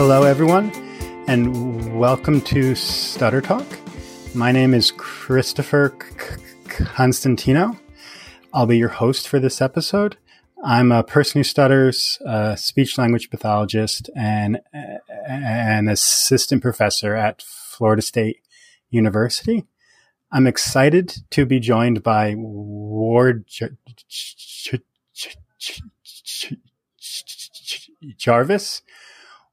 Hello, everyone, and welcome to Stutter Talk. My name is Christopher Constantino. I'll be your host for this episode. I'm a person who stutters, a speech language pathologist, and an assistant professor at Florida State University. I'm excited to be joined by Ward Jarvis.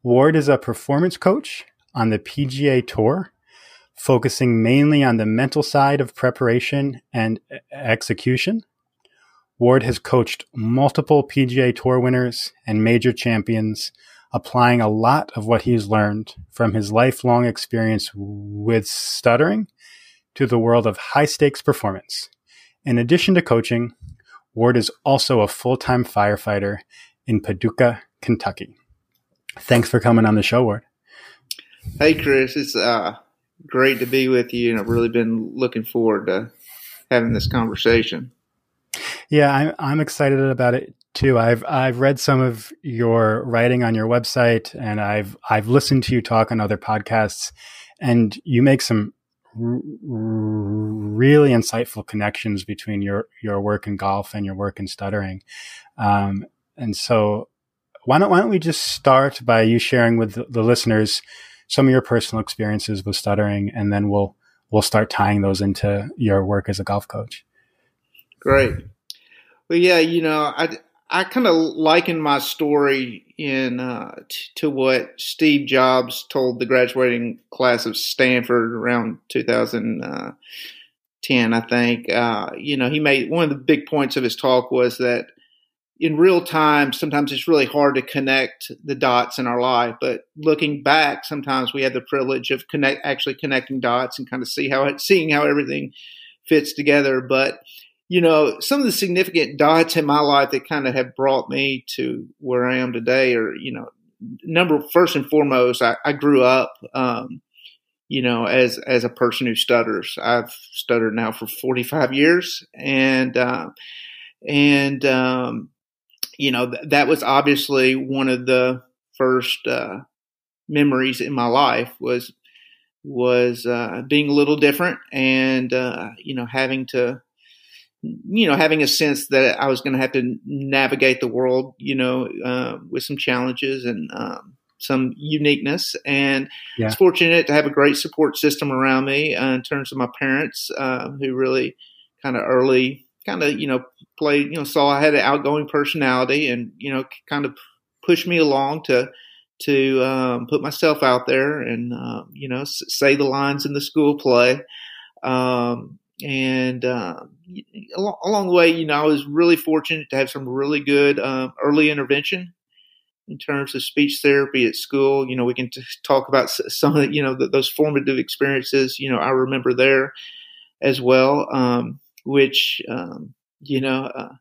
Ward is a performance coach on the PGA Tour, focusing mainly on the mental side of preparation and execution. Ward has coached multiple PGA Tour winners and major champions, applying a lot of what he's learned from his lifelong experience with stuttering to the world of high stakes performance. In addition to coaching, Ward is also a full time firefighter in Paducah, Kentucky. Thanks for coming on the show, Ward. Hey, Chris. It's uh, great to be with you, and I've really been looking forward to having this conversation. Yeah, I'm I'm excited about it too. I've I've read some of your writing on your website, and I've I've listened to you talk on other podcasts, and you make some r- really insightful connections between your your work in golf and your work in stuttering. Um, and so why don't why don't we just start by you sharing with the, listeners some of your personal experiences with stuttering, and then we'll we'll start tying those into your work as a golf coach. Great. Well, yeah, you know, I I kind of liken my story in uh, t- to what Steve Jobs told the graduating class of Stanford around 2010, I think. Uh, you know, he made one of the big points of his talk was that in real time, sometimes it's really hard to connect the dots in our life. But looking back, sometimes we have the privilege of connect actually connecting dots and kind of see how it, seeing how everything fits together. But you know, some of the significant dots in my life that kind of have brought me to where I am today are, you know, number first and foremost, I, I grew up, um, you know, as as a person who stutters. I've stuttered now for 45 years, and uh, and um, you know, th- that was obviously one of the first uh, memories in my life was was uh, being a little different and uh, you know having to you know having a sense that I was going to have to navigate the world you know uh, with some challenges and um, some uniqueness and yeah. I was fortunate to have a great support system around me uh, in terms of my parents uh, who really kind of early kind of you know played you know saw I had an outgoing personality and you know kind of pushed me along to to um, put myself out there and uh, you know s- say the lines in the school play. Um, and uh, along, along, the way, you know, I was really fortunate to have some really good um, early intervention in terms of speech therapy at school. You know, we can t- talk about some of the, you know the, those formative experiences. You know, I remember there as well. Um, which um, you know, uh,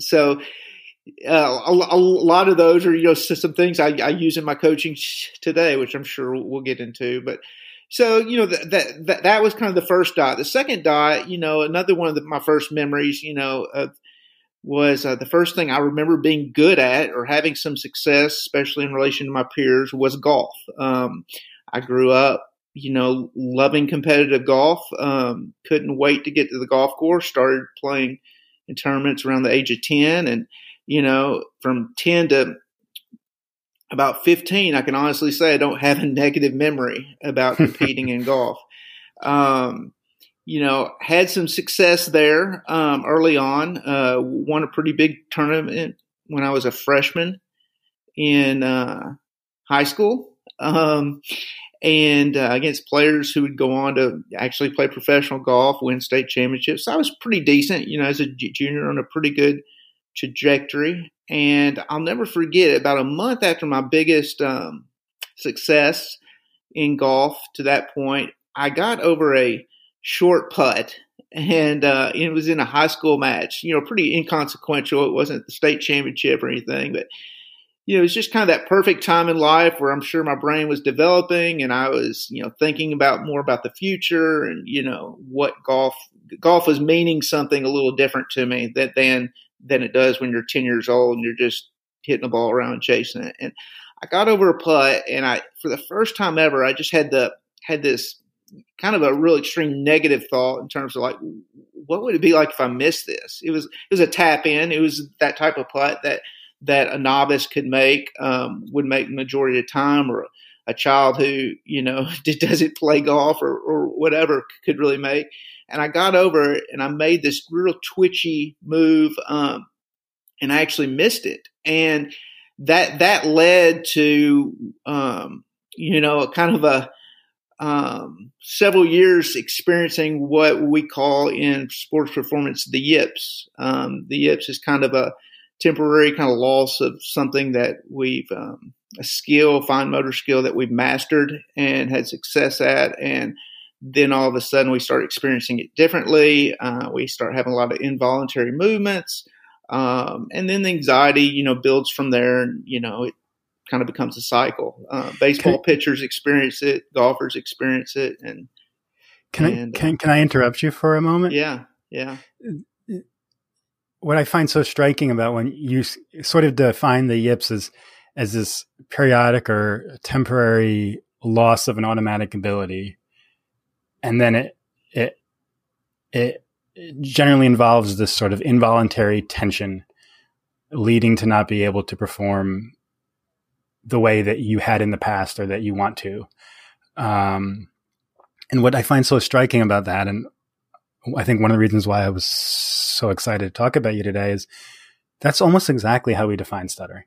so uh, a, a, lot of those are you know some things I, I, use in my coaching today, which I'm sure we'll get into. But so you know that that that, was kind of the first dot. The second dot, you know, another one of the, my first memories, you know, of, was uh, the first thing I remember being good at or having some success, especially in relation to my peers, was golf. Um, I grew up you know, loving competitive golf. Um, couldn't wait to get to the golf course. Started playing in tournaments around the age of 10. And, you know, from 10 to about 15, I can honestly say I don't have a negative memory about competing in golf. Um, you know, had some success there um, early on. Uh, won a pretty big tournament when I was a freshman in uh, high school. Um, and uh, against players who would go on to actually play professional golf, win state championships. So I was pretty decent, you know, as a junior on a pretty good trajectory. And I'll never forget about a month after my biggest um, success in golf to that point, I got over a short putt and uh, it was in a high school match, you know, pretty inconsequential. It wasn't the state championship or anything, but you know, it's just kind of that perfect time in life where I'm sure my brain was developing and I was, you know, thinking about more about the future and, you know, what golf golf was meaning something a little different to me that than than it does when you're 10 years old and you're just hitting the ball around and chasing it. And I got over a putt, and I for the first time ever, I just had the had this kind of a real extreme negative thought in terms of like, what would it be like if I missed this? It was it was a tap in. It was that type of putt that that a novice could make um, would make the majority of the time, or a child who you know doesn't play golf or, or whatever could really make. And I got over it and I made this real twitchy move, um, and I actually missed it. And that that led to um, you know a kind of a um, several years experiencing what we call in sports performance the yips. Um, the yips is kind of a temporary kind of loss of something that we've um, a skill, fine motor skill that we've mastered and had success at, and then all of a sudden we start experiencing it differently. Uh, we start having a lot of involuntary movements, um, and then the anxiety, you know, builds from there, and you know it kind of becomes a cycle. Uh, baseball can, pitchers experience it, golfers experience it, and can and, I can, uh, can I interrupt you for a moment? Yeah, yeah what I find so striking about when you sort of define the yips as as this periodic or temporary loss of an automatic ability, and then it it it generally involves this sort of involuntary tension leading to not be able to perform the way that you had in the past or that you want to. Um, and what I find so striking about that, and I think one of the reasons why I was so excited to talk about you today is that's almost exactly how we define stuttering,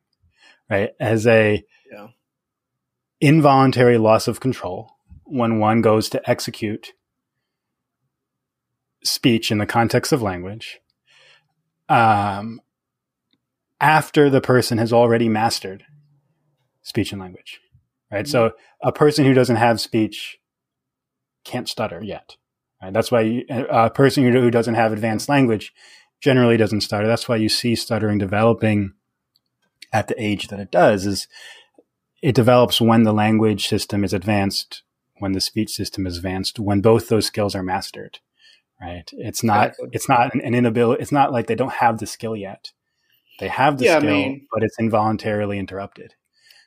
right? As a yeah. involuntary loss of control when one goes to execute speech in the context of language um, after the person has already mastered speech and language, right? Mm-hmm. So a person who doesn't have speech can't stutter yet Right? That's why you, a person who doesn't have advanced language generally doesn't stutter. That's why you see stuttering developing at the age that it does. Is it develops when the language system is advanced, when the speech system is advanced, when both those skills are mastered. Right? It's not. Exactly. It's not an, inability. It's not like they don't have the skill yet. They have the yeah, skill, I mean, but it's involuntarily interrupted.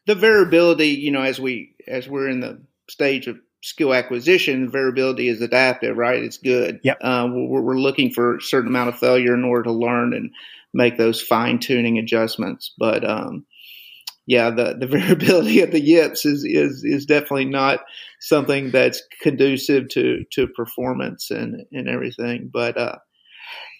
The variability, you know, as we as we're in the stage of skill acquisition, variability is adaptive, right? It's good. Yeah. Uh, we're, we're, looking for a certain amount of failure in order to learn and make those fine tuning adjustments. But um, yeah, the, the variability of the yips is, is is definitely not something that's conducive to to performance and and everything. But uh,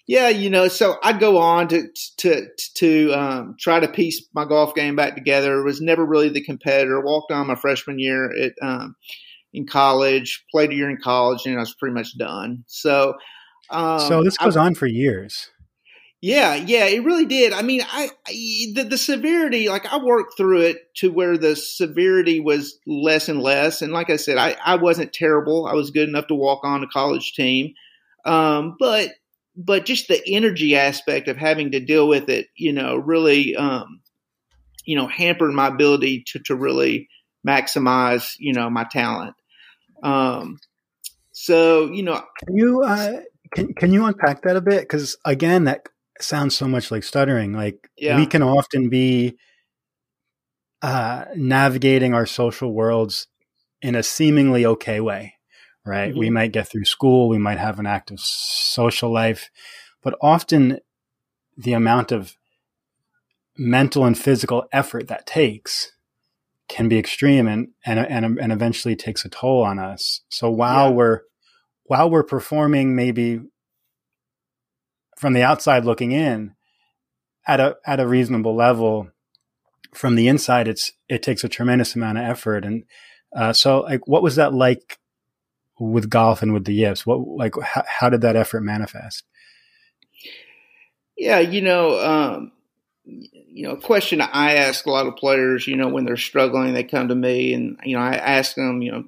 yeah, you know, so I'd go on to to to um, try to piece my golf game back together. Was never really the competitor. Walked on my freshman year at um, in college, played a year in college, and I was pretty much done. So, um, so this goes I, on for years. Yeah, yeah, it really did. I mean, I, I the, the, severity, like I worked through it to where the severity was less and less. And like I said, I, I wasn't terrible. I was good enough to walk on a college team, um, but but just the energy aspect of having to deal with it, you know, really, um, you know, hampered my ability to to really maximize, you know, my talent. Um, so you know, can you uh, can can you unpack that a bit? Because again, that sounds so much like stuttering. Like yeah. we can often be uh, navigating our social worlds in a seemingly okay way, right? Mm-hmm. We might get through school, we might have an active social life, but often the amount of mental and physical effort that takes can be extreme and and and, and eventually takes a toll on us. So while yeah. we're while we're performing maybe from the outside looking in at a at a reasonable level from the inside it's it takes a tremendous amount of effort and uh, so like what was that like with golf and with the yips what like how, how did that effort manifest yeah you know um, you know, a question I ask a lot of players, you know, when they're struggling, they come to me and, you know, I ask them, you know,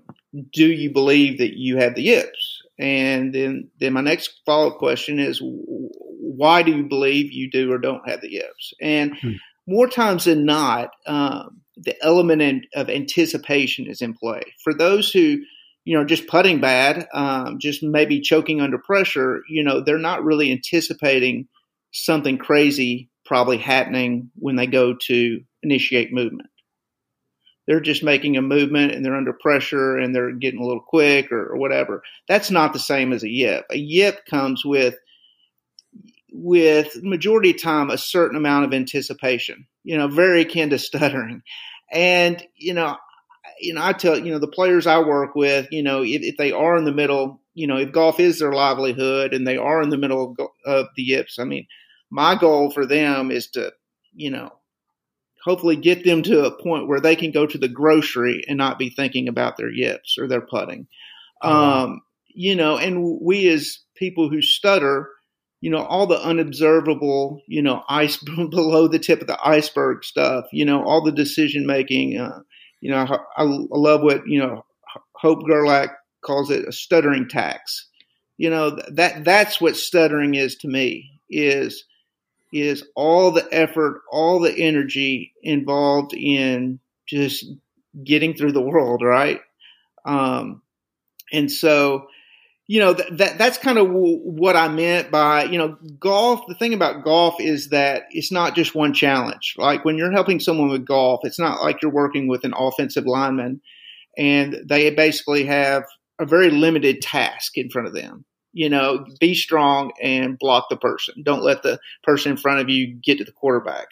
do you believe that you have the yips? And then, then my next follow up question is, why do you believe you do or don't have the yips? And hmm. more times than not, um, the element of anticipation is in play. For those who, you know, just putting bad, um, just maybe choking under pressure, you know, they're not really anticipating something crazy probably happening when they go to initiate movement. they're just making a movement and they're under pressure and they're getting a little quick or, or whatever. That's not the same as a yip. A yip comes with with majority of time a certain amount of anticipation. You know, very akin to stuttering. And you know, you know, I tell you know the players I work with, you know, if, if they are in the middle, you know, if golf is their livelihood and they are in the middle of, of the yips, I mean, my goal for them is to, you know, hopefully get them to a point where they can go to the grocery and not be thinking about their yips or their putting. Oh, um, you know, and we as people who stutter, you know, all the unobservable, you know, ice below the tip of the iceberg stuff, you know, all the decision making. Uh, you know, I, I, love what you know Hope Gerlach calls it a stuttering tax. You know that that's what stuttering is to me is is all the effort, all the energy involved in just getting through the world, right? Um, and so, you know, th- that that's kind of w- what I meant by, you know, golf. The thing about golf is that it's not just one challenge. Like when you're helping someone with golf, it's not like you're working with an offensive lineman and they basically have a very limited task in front of them you know, be strong and block the person. Don't let the person in front of you get to the quarterback.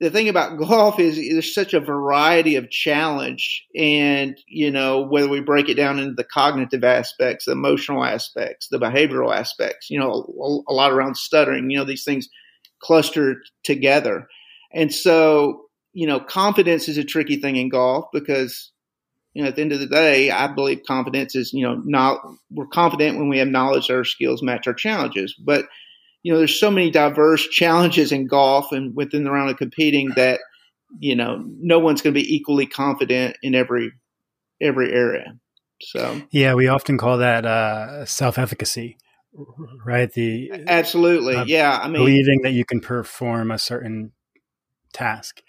The thing about golf is there's such a variety of challenge, and you know whether we break it down into the cognitive aspects, the emotional aspects, the behavioral aspects. You know, a, a lot around stuttering. You know, these things cluster together, and so you know, confidence is a tricky thing in golf because you know, at the end of the day, I believe confidence is, you know, not we're confident when we have knowledge that our skills match our challenges. But, you know, there's so many diverse challenges in golf and within the round of competing that, you know, no one's going to be equally confident in every every area. So yeah, we often call that uh, self efficacy, right? The absolutely, uh, yeah. I mean, believing that you can perform a certain task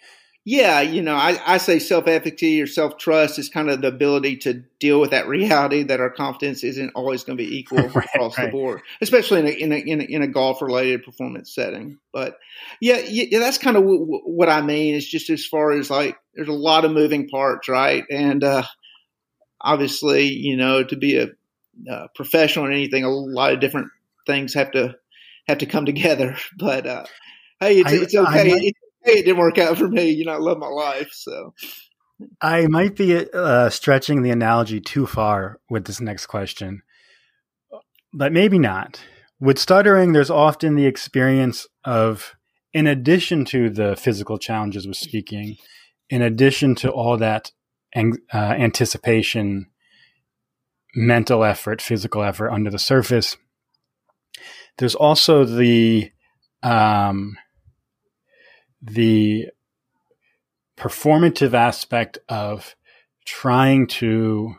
yeah, you know, I, I say self efficacy or self trust is kind of the ability to deal with that reality that our confidence isn't always going to be equal right, across right. the board, especially in a, in a, in a, in a golf related performance setting. But yeah, yeah, that's kind of w- w- what I mean is just as far as like, there's a lot of moving parts, right? And, uh, obviously, you know, to be a, professional in anything, a lot of different things have to, have to come together. But, uh, hey, it's, I, it's okay. Might, hey, it didn't work out for me. You know, I love my life. So I might be uh, stretching the analogy too far with this next question, but maybe not. With stuttering, there's often the experience of, in addition to the physical challenges with speaking, in addition to all that uh, anticipation, mental effort, physical effort under the surface, there's also the um, the performative aspect of trying to,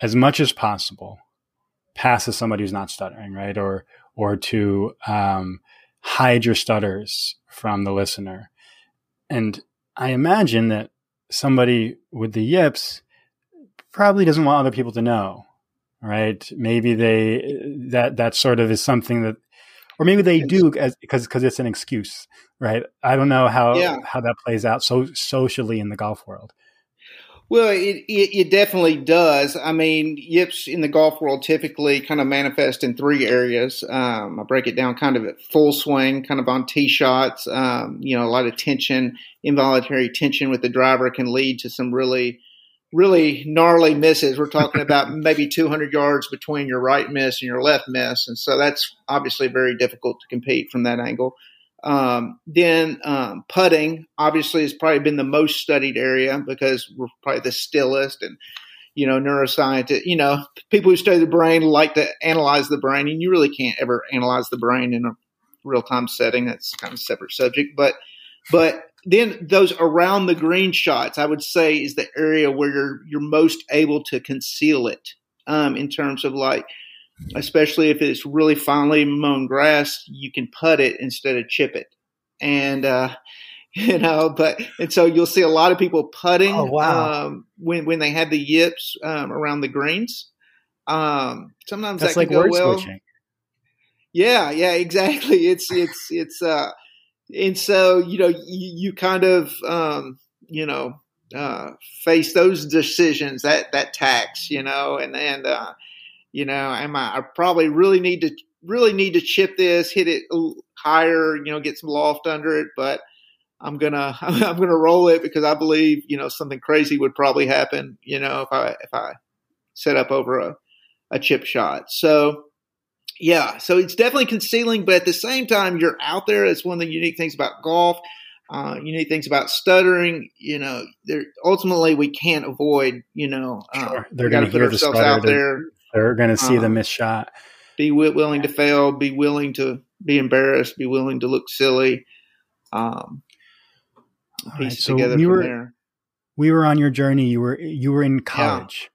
as much as possible, pass as somebody who's not stuttering, right? Or or to um, hide your stutters from the listener. And I imagine that somebody with the yips probably doesn't want other people to know, right? Maybe they that that sort of is something that or maybe they do as because because it's an excuse, right? I don't know how yeah. how that plays out so socially in the golf world. Well, it, it, it definitely does. I mean, yips in the golf world typically kind of manifest in three areas. Um, I break it down kind of at full swing, kind of on tee shots. Um, you know, a lot of tension, involuntary tension with the driver can lead to some really really gnarly misses. We're talking about maybe 200 yards between your right miss and your left miss. And so that's obviously very difficult to compete from that angle. Um, then um, putting obviously has probably been the most studied area because we're probably the stillest and you know neuroscientists you know people who study the brain like to analyze the brain and you really can't ever analyze the brain in a real time setting that's kind of a separate subject but but then those around the green shots, I would say, is the area where you're you're most able to conceal it. Um, in terms of like, especially if it's really finely mown grass, you can put it instead of chip it, and uh, you know. But and so you'll see a lot of people putting oh, wow. um, when when they have the yips um, around the greens. Um, sometimes That's that like can go well. Switching. Yeah, yeah, exactly. It's it's it's uh and so you know you, you kind of um, you know uh, face those decisions, that that tax, you know, and and uh, you know, am I, I probably really need to really need to chip this, hit it higher, you know, get some loft under it, but I'm gonna I'm gonna roll it because I believe you know something crazy would probably happen, you know, if I if I set up over a a chip shot. So yeah, so it's definitely concealing, but at the same time, you're out there. It's one of the unique things about golf. Uh, unique things about stuttering. You know, there ultimately we can't avoid. You know, uh, sure. they're going to put ourselves the out there. They're going to see the uh, missed shot. Be willing to fail. Be willing to be embarrassed. Be willing to look silly. Um, piece right, so together we were, there. We were on your journey. You were you were in college.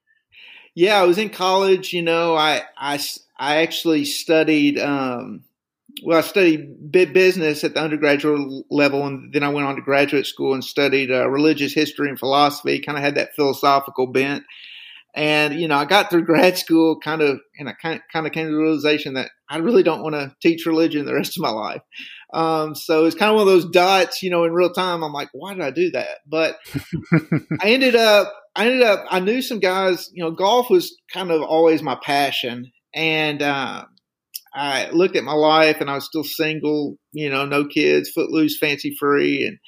Yeah, I was in college. You know, I I I actually studied. Um, well, I studied business at the undergraduate level, and then I went on to graduate school and studied uh, religious history and philosophy. Kind of had that philosophical bent, and you know, I got through grad school, kind of, and I kind kind of came to the realization that I really don't want to teach religion the rest of my life. Um, so it's kind of one of those dots, you know, in real time. I'm like, why did I do that? But I ended up, I ended up, I knew some guys. You know, golf was kind of always my passion, and uh, I looked at my life and I was still single, you know, no kids, footloose, fancy free, and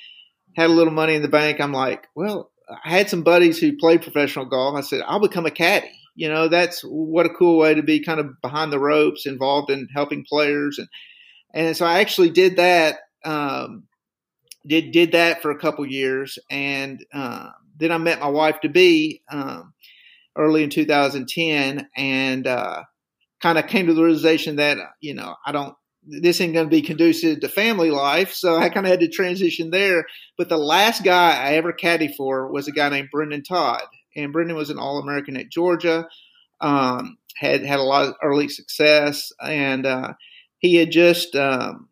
had a little money in the bank. I'm like, well, I had some buddies who played professional golf. I said, I'll become a caddy. You know, that's what a cool way to be kind of behind the ropes, involved in helping players. And, and so I actually did that. Um, did, did that for a couple years. And, uh, then I met my wife to be, um, early in 2010 and, uh, kind of came to the realization that you know I don't this ain't going to be conducive to family life, so I kind of had to transition there. But the last guy I ever caddy for was a guy named Brendon Todd, and Brendon was an All American at Georgia. Um, had had a lot of early success, and uh, he had just um,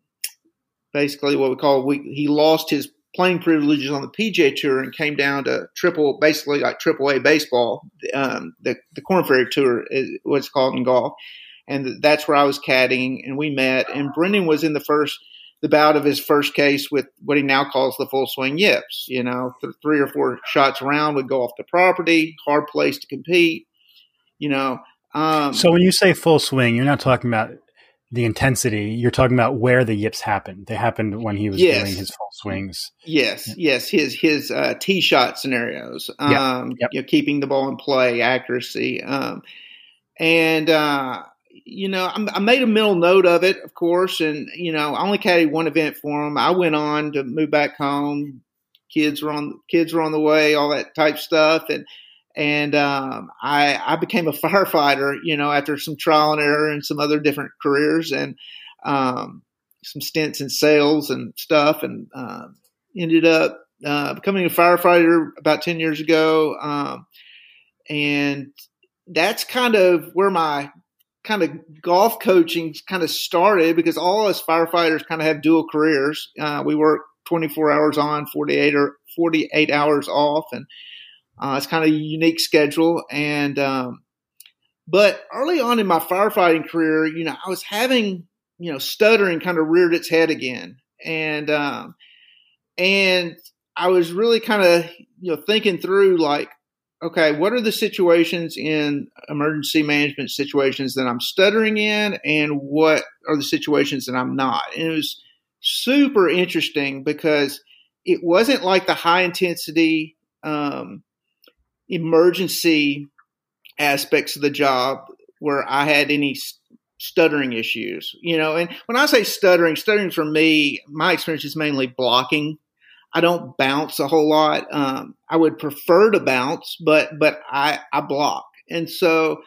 basically what we call we, he lost his playing privileges on the PGA Tour and came down to triple, basically like triple A baseball. Um, the the Korn Ferry Tour is what's called in golf, and that's where I was caddying, and we met. And Brendon was in the first the bout of his first case with what he now calls the full swing yips. You know, th- three or four shots around would go off the property, hard place to compete. You know. Um, so when you say full swing, you're not talking about the intensity, you're talking about where the yips happened. They happened when he was yes. doing his full swings. Yes, yeah. yes, his his uh, tee shot scenarios. Um, yep. Yep. You know, keeping the ball in play, accuracy, um, and uh, you know, I, I, made a mental note of it, of course, and you know, I only caddied one event for him. I went on to move back home. Kids were on kids were on the way, all that type stuff, and and um, I, I became a firefighter, you know, after some trial and error and some other different careers and um, some stints in sales and stuff, and uh, ended up uh, becoming a firefighter about ten years ago, um, and that's kind of where my kind of golf coaching kind of started because all us firefighters kind of have dual careers. Uh, we work 24 hours on, 48 or 48 hours off, and uh, it's kind of a unique schedule. And, um, but early on in my firefighting career, you know, I was having, you know, stuttering kind of reared its head again. And, um, and I was really kind of, you know, thinking through like, okay, what are the situations in emergency management situations that I'm stuttering in, and what are the situations that I'm not? And it was super interesting because it wasn't like the high intensity um, emergency aspects of the job where I had any stuttering issues, you know. And when I say stuttering, stuttering for me, my experience is mainly blocking. I don't bounce a whole lot. Um, I would prefer to bounce, but but I I block, and so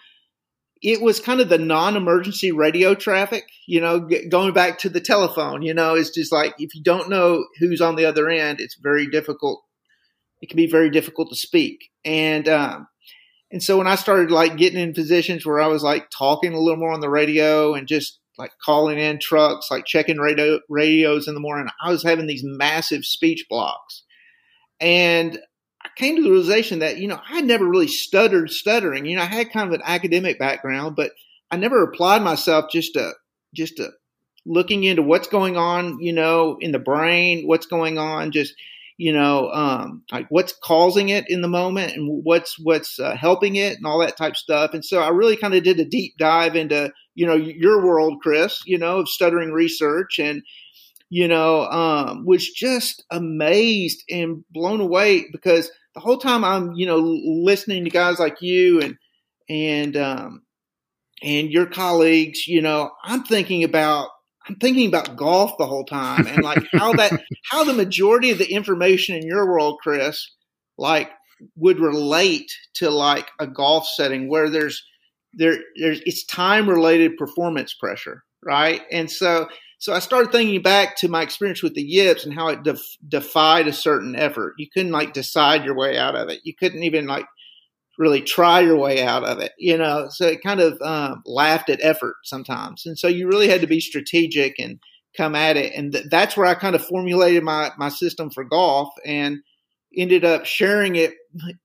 it was kind of the non-emergency radio traffic. You know, g- going back to the telephone. You know, it's just like if you don't know who's on the other end, it's very difficult it can be very difficult to speak. And um, and so when I started like getting in positions where I was like talking a little more on the radio and just like calling in trucks, like checking radio radios in the morning, I was having these massive speech blocks. And I came to the realization that, you know, I never really stuttered stuttering. You know, I had kind of an academic background, but I never applied myself just to just to looking into what's going on, you know, in the brain, what's going on, just you know, um, like what's causing it in the moment and what's what's uh, helping it and all that type stuff. And so I really kind of did a deep dive into you know your world, Chris, you know, of stuttering research and you know, um, was just amazed and blown away because the whole time I'm you know listening to guys like you and and um, and your colleagues, you know, I'm thinking about I'm thinking about golf the whole time and like how that how the majority of the information in your world, Chris, like would relate to like a golf setting where there's there there's it's time related performance pressure, right? And so so I started thinking back to my experience with the yips and how it def- defied a certain effort. You couldn't like decide your way out of it. You couldn't even like really try your way out of it, you know. So it kind of um, laughed at effort sometimes, and so you really had to be strategic and come at it. And th- that's where I kind of formulated my my system for golf, and ended up sharing it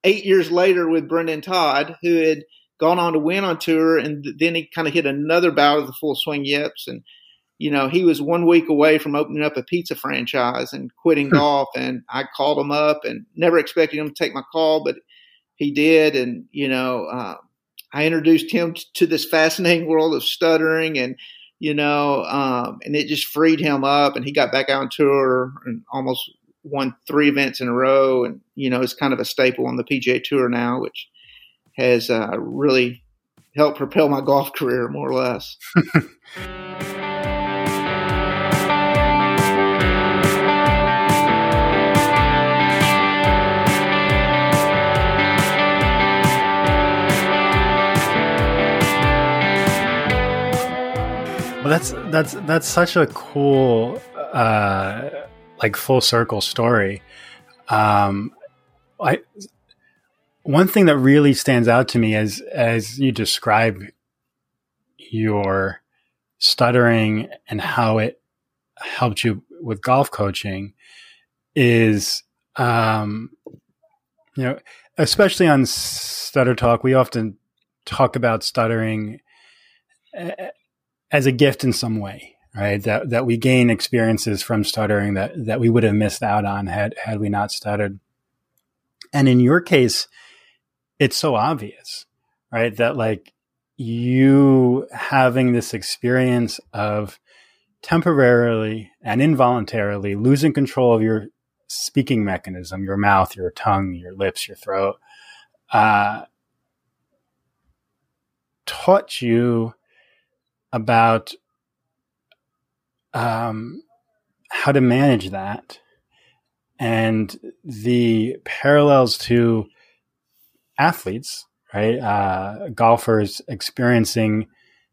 eight years later with Brendon Todd, who had gone on to win on tour, and then he kind of hit another bout of the full swing yips, and you know he was one week away from opening up a pizza franchise and quitting hmm. golf, and I called him up and never expected him to take my call, but he did, and you know, uh, I introduced him to this fascinating world of stuttering, and you know, um, and it just freed him up, and he got back out on tour and almost won three events in a row, and you know, is kind of a staple on the PGA Tour now, which has uh, really helped propel my golf career more or less. Well, that's that's that's such a cool, uh, like full circle story. Um, I one thing that really stands out to me as as you describe your stuttering and how it helped you with golf coaching is um, you know especially on stutter talk we often talk about stuttering as a gift in some way, right? That that we gain experiences from stuttering that that we would have missed out on had had we not stuttered. And in your case, it's so obvious, right? That like you having this experience of temporarily and involuntarily losing control of your speaking mechanism, your mouth, your tongue, your lips, your throat, uh, taught you about um, how to manage that and the parallels to athletes, right? Uh, golfers experiencing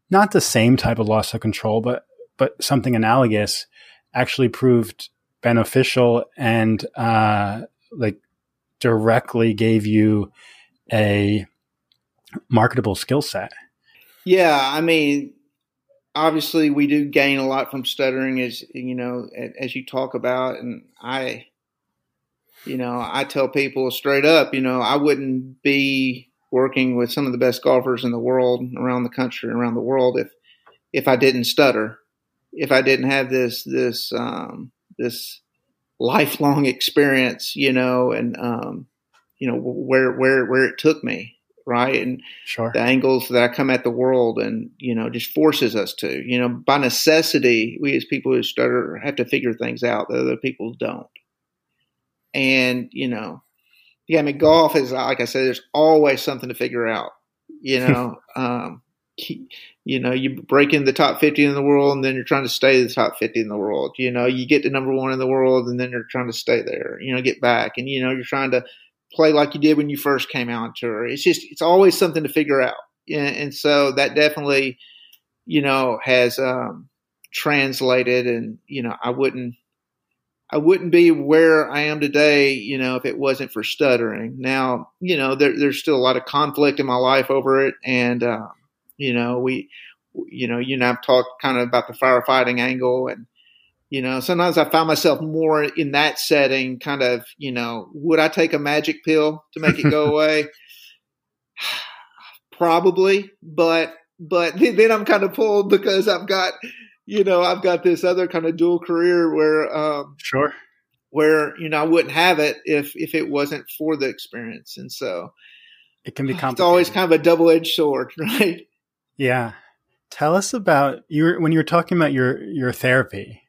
not the same type of loss of control, but but something analogous actually proved beneficial and uh, like directly gave you a marketable skill set. Yeah, I mean, obviously we do gain a lot from stuttering as you know as you talk about and i you know i tell people straight up you know i wouldn't be working with some of the best golfers in the world around the country around the world if if i didn't stutter if i didn't have this this um this lifelong experience you know and um you know where where where it took me right? And sure. the angles that I come at the world and, you know, just forces us to, you know, by necessity, we as people who stutter have to figure things out that other people don't. And, you know, yeah, I mean, golf is, like I said, there's always something to figure out, you know, um, you know, you break in the top 50 in the world and then you're trying to stay the top 50 in the world. You know, you get to number one in the world and then you're trying to stay there, you know, get back and, you know, you're trying to play like you did when you first came out on tour. It's just it's always something to figure out, and, and so that definitely, you know, has um, translated. And you know, I wouldn't I wouldn't be where I am today, you know, if it wasn't for stuttering. Now, you know, there, there's still a lot of conflict in my life over it, and uh, you know, we, you know, you and I've talked kind of about the firefighting angle, and you know, sometimes I find myself more in that setting, kind of, you know, would I take a magic pill to make it go away? Probably, but but then I'm kind of pulled because I've got, you know, I've got this other kind of dual career where, um, sure, where you know I wouldn't have it if if it wasn't for the experience. And so it can be complicated. It's always kind of a double edged sword, right? Yeah. Tell us about you when you were talking about your your therapy.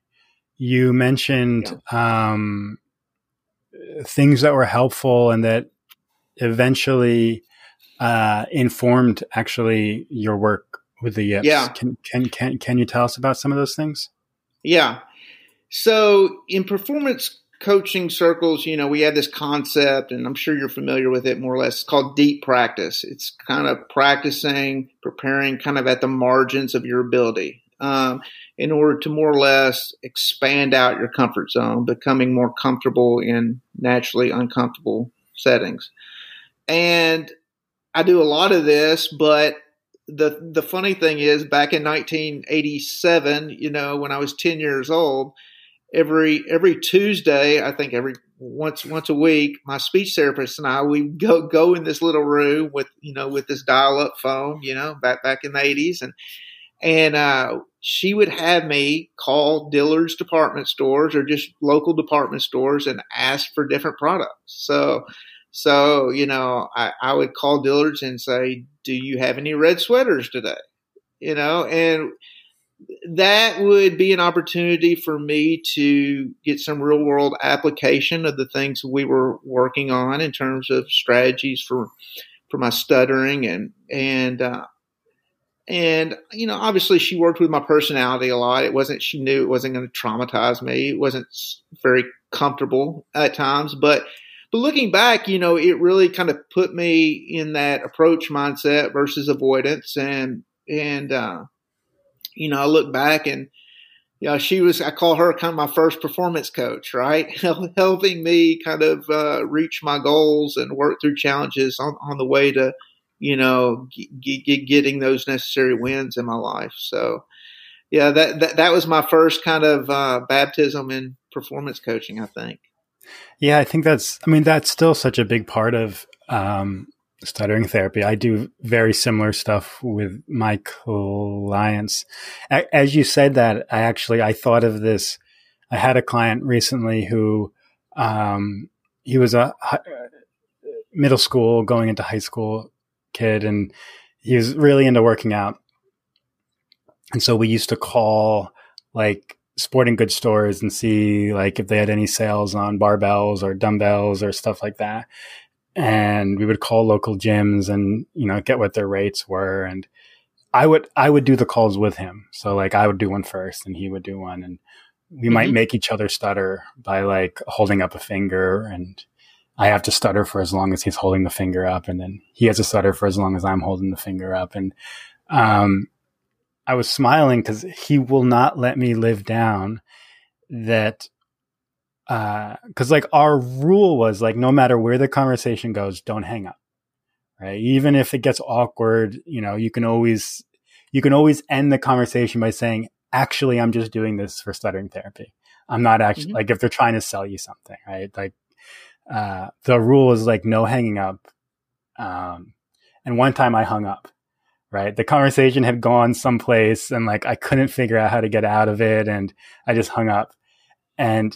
You mentioned yeah. um, things that were helpful and that eventually uh, informed actually your work with the yips. Yeah. Can can can can you tell us about some of those things? Yeah. So in performance coaching circles, you know, we have this concept, and I'm sure you're familiar with it more or less. It's called deep practice. It's kind of practicing, preparing kind of at the margins of your ability um, in order to more or less expand out your comfort zone, becoming more comfortable in naturally uncomfortable settings. And I do a lot of this, but the the funny thing is back in 1987 you know when i was 10 years old every every Tuesday, I think every once once a week, my speech therapist and I we go go in this little room with you know with this dial up phone, you know, back back in the eighties, and and uh, she would have me call Dillard's department stores or just local department stores and ask for different products. So. So, you know, I, I would call Dillard's and say, Do you have any red sweaters today? You know, and that would be an opportunity for me to get some real world application of the things we were working on in terms of strategies for for my stuttering and and uh, and you know obviously she worked with my personality a lot. It wasn't she knew it wasn't going to traumatize me. It wasn't very comfortable at times. But but looking back you know it really kind of put me in that approach mindset versus avoidance. And and uh, you know, I look back and, you know, she was, I call her kind of my first performance coach, right? Helping me kind of uh, reach my goals and work through challenges on, on the way to, you know, g- g- getting those necessary wins in my life. So, yeah, that, that, that was my first kind of uh, baptism in performance coaching, I think. Yeah, I think that's, I mean, that's still such a big part of, um, stuttering therapy. I do very similar stuff with my clients. As you said that, I actually I thought of this. I had a client recently who um, he was a middle school going into high school kid, and he was really into working out. And so we used to call like sporting goods stores and see like if they had any sales on barbells or dumbbells or stuff like that and we would call local gyms and you know get what their rates were and i would i would do the calls with him so like i would do one first and he would do one and we mm-hmm. might make each other stutter by like holding up a finger and i have to stutter for as long as he's holding the finger up and then he has to stutter for as long as i'm holding the finger up. And um i was smiling because he will not let me live down that because uh, like our rule was like no matter where the conversation goes don't hang up right? Even if it gets awkward you know you can always you can always end the conversation by saying actually i'm just doing this for stuttering therapy. I'm not actually mm-hmm. like if they're trying to sell you something right? Like uh, the rule is like no hanging up. Um, and one time i hung up right? The conversation had gone someplace and like i couldn't figure out how to get out of it and i just hung up. And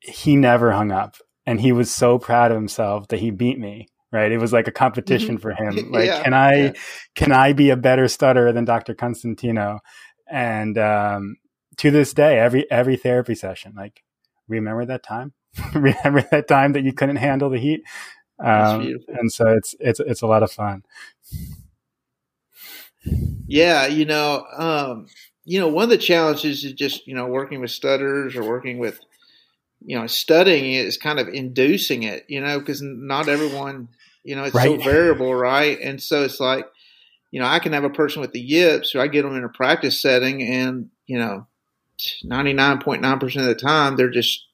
he never hung up. And he was so proud of himself that he beat me right? It was like a competition mm-hmm. for him. Like yeah, can i yeah. can i be a better stutterer than dr constantino? And um, to this day every every therapy session like remember that time remember that time that you couldn't handle the heat um, and so it's it's it's a lot of fun yeah you know um, you know one of the challenges is just you know working with stutters or working with you know, studying it is kind of inducing it, you know, because not everyone, you know, it's right. so variable, right? And so it's like, you know, I can have a person with the yips, or I get them in a practice setting, and you know, ninety nine point nine percent of the time they're just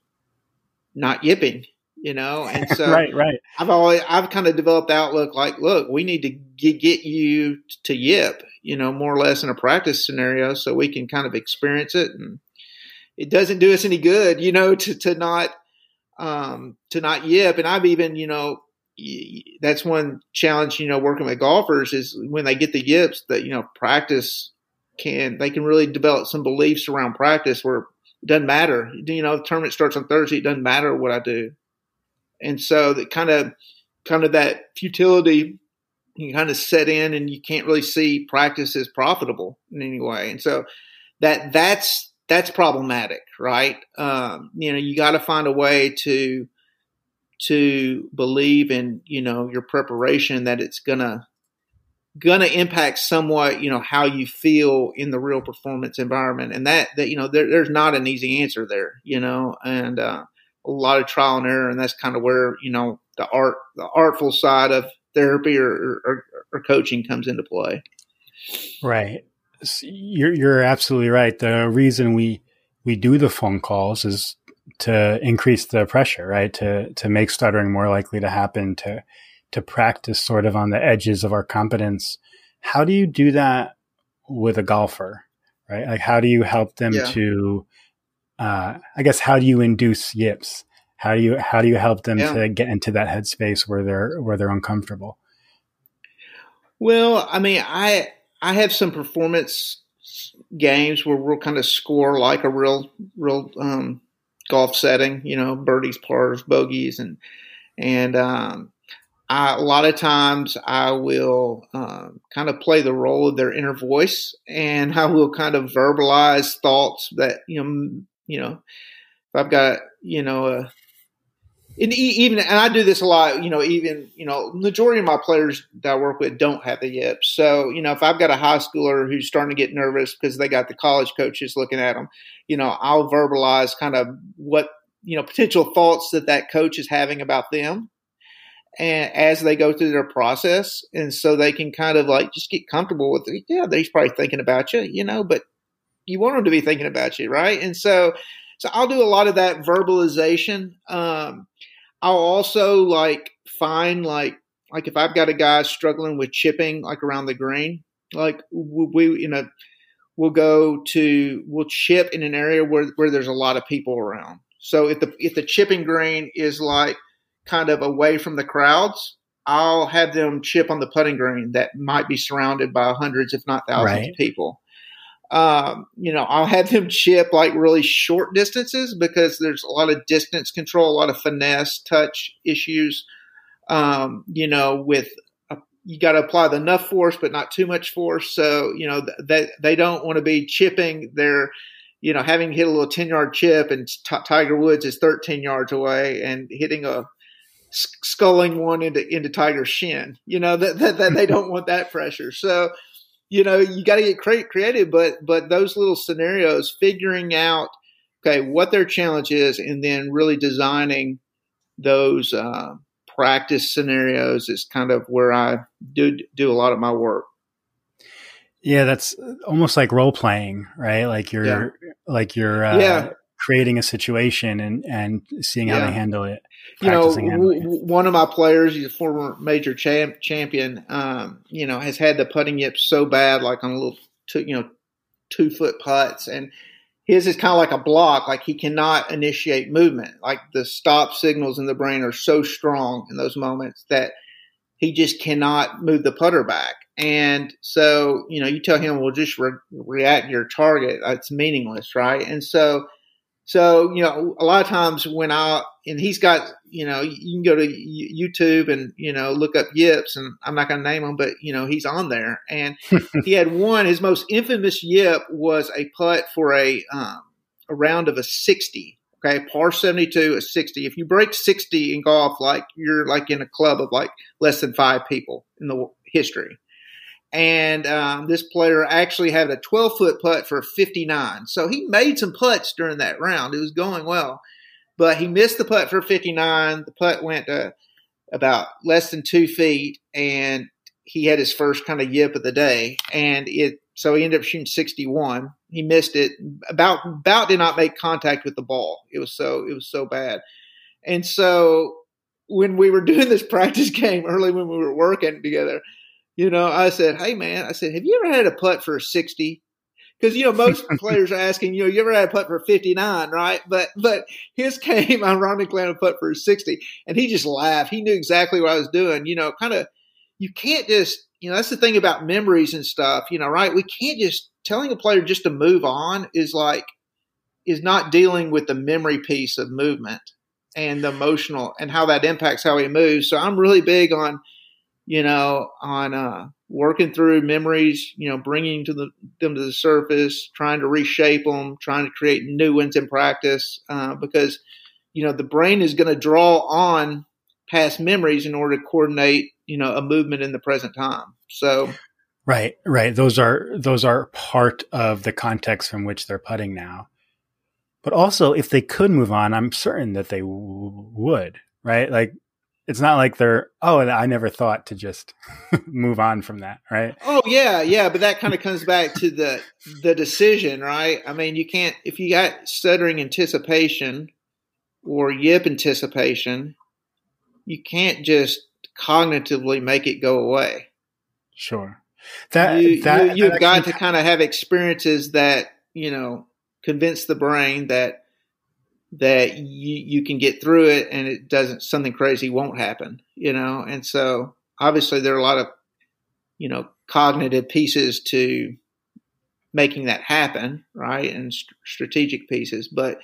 not yipping, you know. And so, right, right. I've always I've kind of developed outlook like, look, we need to get, get you to yip, you know, more or less in a practice scenario, so we can kind of experience it and it doesn't do us any good, you know, to, to not, um, to not yip. And I've even, you know, that's one challenge, you know, working with golfers is when they get the yips that, you know, practice can, they can really develop some beliefs around practice where It doesn't matter. You know, the tournament starts on Thursday. It doesn't matter what I do. And so that kind of, kind of that futility you kind of set in and you can't really see practice as profitable in any way. And so that, that's, that's problematic, right? Um, you know, you got to find a way to, to believe in, you know, your preparation that it's gonna, going to impact somewhat, you know, how you feel in the real performance environment. And that, that you know, there, there's not an easy answer there, you know, and uh, a lot of trial and error. And that's kind of where, you know, the art, the artful side of therapy or, or, or coaching comes into play. Right. You're, you're absolutely right. The reason we, we do the phone calls is to increase the pressure, right? To, to make stuttering more likely to happen, to, to practice sort of on the edges of our competence. How do you do that with a golfer, right? Like, how do you help them yeah. to, uh, I guess, how do you induce yips? How do you, how do you help them yeah. to get into that headspace where they're, where they're uncomfortable? Well, I mean, I, I have some performance games where we'll kind of score like a real, real, um, golf setting, you know, birdies, pars, bogeys, and, and, um, I, a lot of times I will um, kind of play the role of their inner voice, and I will kind of verbalize thoughts that you know, you know, if I've got you know a and even and I do this a lot. You know, even you know, majority of my players that I work with don't have the yips. So you know, if I've got a high schooler who's starting to get nervous because they got the college coaches looking at them, you know, I'll verbalize kind of what you know potential thoughts that that coach is having about them and as they go through their process and so they can kind of like just get comfortable with it yeah they're probably thinking about you you know but you want them to be thinking about you right? And so so i'll do a lot of that verbalization. Um i'll also like find like like if i've got a guy struggling with chipping like around the green like we you know we'll go to we'll chip in an area where where there's a lot of people around. So if the if the chipping green is like kind of away from the crowds, I'll have them chip on the putting green that might be surrounded by hundreds, if not thousands right. of people. Um, you know, I'll have them chip like really short distances because there's a lot of distance control, a lot of finesse, touch issues. Um, you know, with a, you got to apply the enough force, but not too much force. So, you know, they, they don't want to be chipping their, you know, having hit a little 10 yard chip and t- Tiger Woods is 13 yards away and hitting a sculling one into into Tiger's shin. You know that that, that they don't want that pressure. So you know you got to get cre- creative, but but those little scenarios, figuring out okay what their challenge is, and then really designing those uh, practice scenarios is kind of where I do do a lot of my work. Yeah, that's almost like role playing, right? Like you're yeah. like you're uh, yeah. Creating a situation and and seeing how yeah. they handle it you know, w- one of my players, he's a former major champ, champion, um, you know, has had the putting yips so bad, like on a little, two, you know, two foot putts. And his is kind of like a block, like he cannot initiate movement. Like the stop signals in the brain are so strong in those moments that he just cannot move the putter back. And so, you know, you tell him, well, just re- react to your target. It's meaningless, right? And so, so, you know, a lot of times when I, and he's got, you know, you can go to YouTube and, you know, look up Yips and I'm not going to name him, but, you know, he's on there. And he had one, his most infamous Yip was a putt for a, um, a round of a 60. Okay. Par 72, a 60. If you break 60 in golf, like you're like in a club of like less than five people in the history and um, this player actually had a 12 foot putt for 59. So he made some putts during that round. It was going well, but he missed the putt for 59. The putt went to about less than two feet, and he had his first kind of yip of the day. And it so he ended up shooting 61. He missed it about about did not make contact with the ball. It was so it was so bad. And so when we were doing this practice game early when we were working together, you know, I said, "Hey, man," I said, "Have you ever had a putt for sixty? Because you know most players are asking, you know, you ever had a putt for fifty nine, right? But but his came ironically on a putt for sixty, and he just laughed. He knew exactly what I was doing. You know, kind of. You can't just, you know, that's the thing about memories and stuff. You know, right? We can't just telling a player just to move on is like is not dealing with the memory piece of movement and the emotional and how that impacts how he moves. So I'm really big on, you know, on uh, working through memories, you know, bringing to the, them to the surface, trying to reshape them, trying to create new ones in practice, uh, because you know the brain is going to draw on past memories in order to coordinate, you know, a movement in the present time. So. Right, right. Those are those are part of the context from which they're putting now. But also, if they could move on, I'm certain that they w- would. Right, like it's not like they're oh i never thought to just move on from that right? Oh yeah yeah but that kind of comes back to the the decision right? I mean you can't if you got stuttering anticipation or yip anticipation you can't just cognitively make it go away. Sure. That you, that, you, have got to kind of have experiences that you know convince the brain that that you, you can get through it and it doesn't something crazy won't happen you know? And so obviously there are a lot of you know cognitive pieces to making that happen right? And st- strategic pieces. But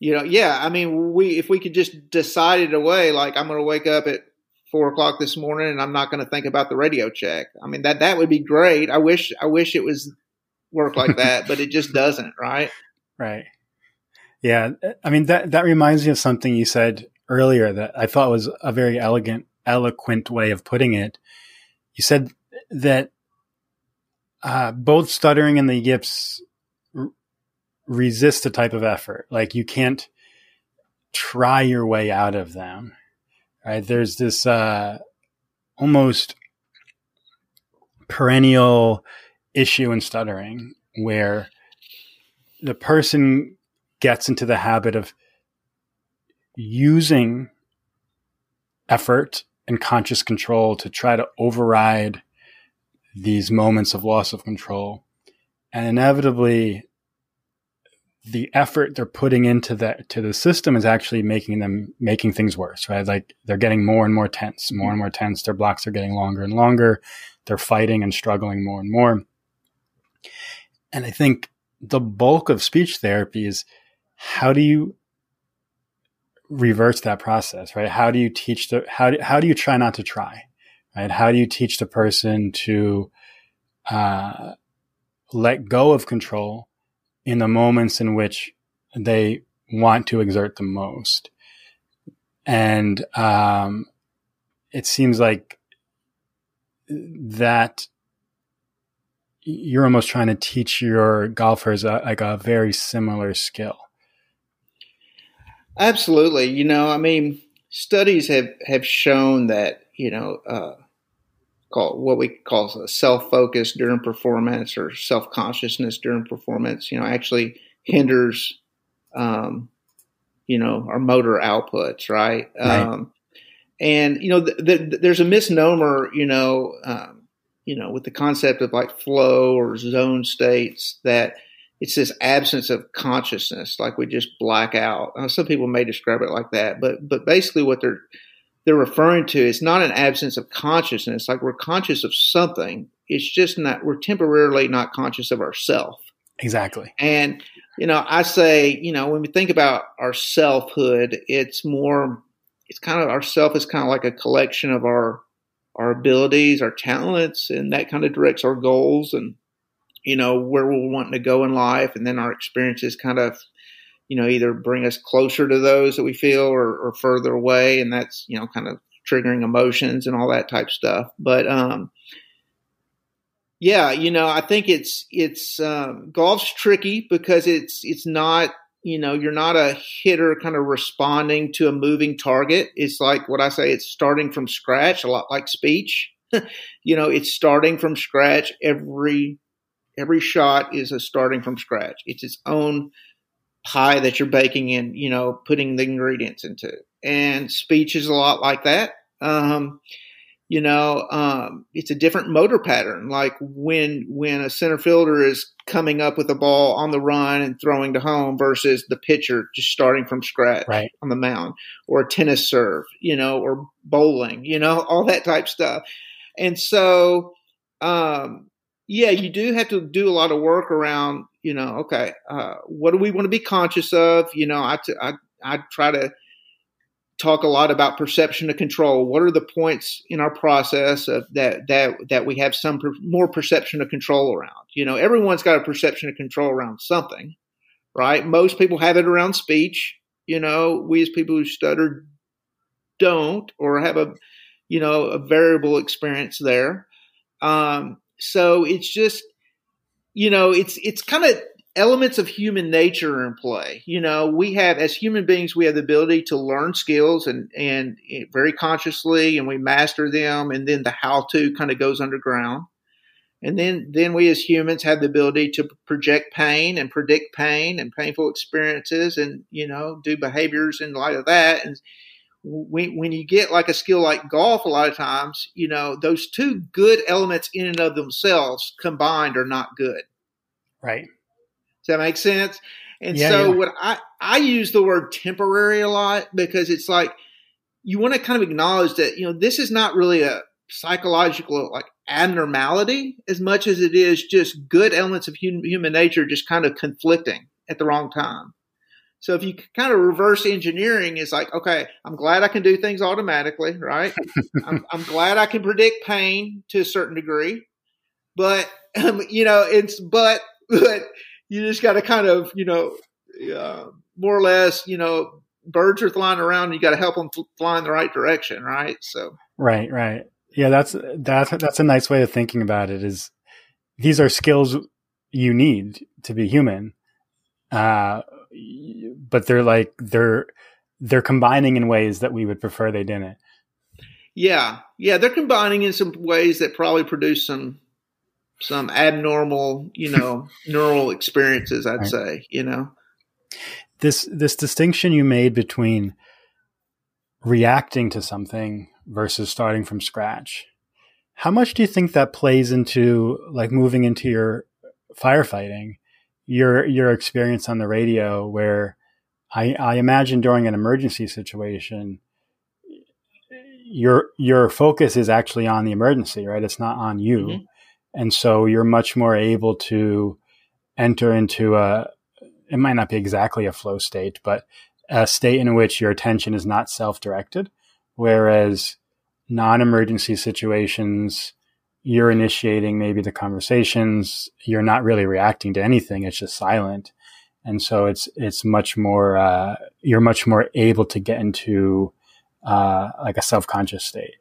you know yeah i mean we if we could just decide it away like i'm going to wake up at four o'clock this morning and i'm not going to think about the radio check. I mean that that would be great. I wish i wish it was work like that but it just doesn't right? Right yeah, I mean that that reminds me of something you said earlier that I thought was a very elegant, eloquent way of putting it. You said that uh, both stuttering and the yips r- resist a type of effort. Like you can't try your way out of them. Right? There's this uh, almost perennial issue in stuttering where the person gets into the habit of using effort and conscious control to try to override these moments of loss of control. And inevitably, the effort they're putting into that to the system is actually making them making things worse, right? Like they're getting more and more tense, more and more tense. Their blocks are getting longer and longer. They're fighting and struggling more and more. And I think the bulk of speech therapy is how do you reverse that process, right? How do you teach the, how do, how do you try not to try, right? How do you teach the person to, uh, let go of control in the moments in which they want to exert the most? And, um, it seems like that you're almost trying to teach your golfers a, like a very similar skill Absolutely. You know, I mean, studies have, have shown that, you know, uh, call what we call self focus during performance or self consciousness during performance, you know, actually hinders, um, you know, our motor outputs, right? right. Um, and, you know, th- th- there's a misnomer, you know, um, you know, with the concept of like flow or zone states that, it's this absence of consciousness, like we just black out. Uh, some people may describe it like that, but but basically what they're they're referring to is not an absence of consciousness, like we're conscious of something. It's just not we're temporarily not conscious of ourself. Exactly. And you know, I say, you know, when we think about our selfhood, it's more it's kind of our self is kind of like a collection of our our abilities, our talents, and that kind of directs our goals and you know, where we're wanting to go in life. And then our experiences kind of, you know, either bring us closer to those that we feel or, or further away. And that's, you know, kind of triggering emotions and all that type stuff. But, um, yeah, you know, I think it's, it's, um, golf's tricky because it's, it's not, you know, you're not a hitter kind of responding to a moving target. It's like what I say, it's starting from scratch, a lot like speech. you know, it's starting from scratch every Every shot is a starting from scratch. It's its own pie that you're baking in, you know, putting the ingredients into. And speech is a lot like that. Um, you know, um, it's a different motor pattern. Like when when a center fielder is coming up with a ball on the run and throwing to home versus the pitcher just starting from scratch right. on the mound, or a tennis serve, you know, or bowling, you know, all that type stuff. And so, um, yeah, you do have to do a lot of work around, you know, okay, uh, what do we want to be conscious of? You know, I, t- I, I try to talk a lot about perception of control. What are the points in our process of that, that, that we have some per- more perception of control around? You know, everyone's got a perception of control around something, right? Most people have it around speech. You know, we as people who stutter don't or have a, you know, a variable experience there. Um, so it's just, you know, it's it's kind of elements of human nature in play. You know, we have as human beings, we have the ability to learn skills and and very consciously, and we master them, and then the how to kind of goes underground. And then, then we as humans have the ability to project pain and predict pain and painful experiences, and you know, do behaviors in light of that. And when, when you get like a skill like golf, a lot of times, you know, those two good elements in and of themselves combined are not good. Right. Does that make sense? And yeah, so yeah. what I, I use the word temporary a lot because it's like you want to kind of acknowledge that, you know, this is not really a psychological like abnormality as much as it is just good elements of human, human nature just kind of conflicting at the wrong time. So if you kind of reverse engineering, it's like, okay, I'm glad I can do things automatically, right? I'm, I'm, glad I can predict pain to a certain degree, but um, you know, it's but but you just got to kind of you know, uh, more or less, you know, birds are flying around, and you got to help them fly in the right direction, right? So right, right, yeah, that's that's that's a nice way of thinking about it. Is these are skills you need to be human. Uh, but they're like they're they're combining in ways that we would prefer they didn't. Yeah, yeah, they're combining in some ways that probably produce some some abnormal, you know, neural experiences. I'd right. say, you know, this this distinction you made between reacting to something versus starting from scratch. How much do you think that plays into like moving into your firefighting? Your your experience on the radio where I, I imagine during an emergency situation your your focus is actually on the emergency right it's not on you mm-hmm. and so you're much more able to enter into a it might not be exactly a flow state but a state in which your attention is not self-directed whereas non-emergency situations you're initiating maybe the conversations you're not really reacting to anything it's just silent. And so it's it's much more uh, you're much more able to get into uh, like a self-conscious state.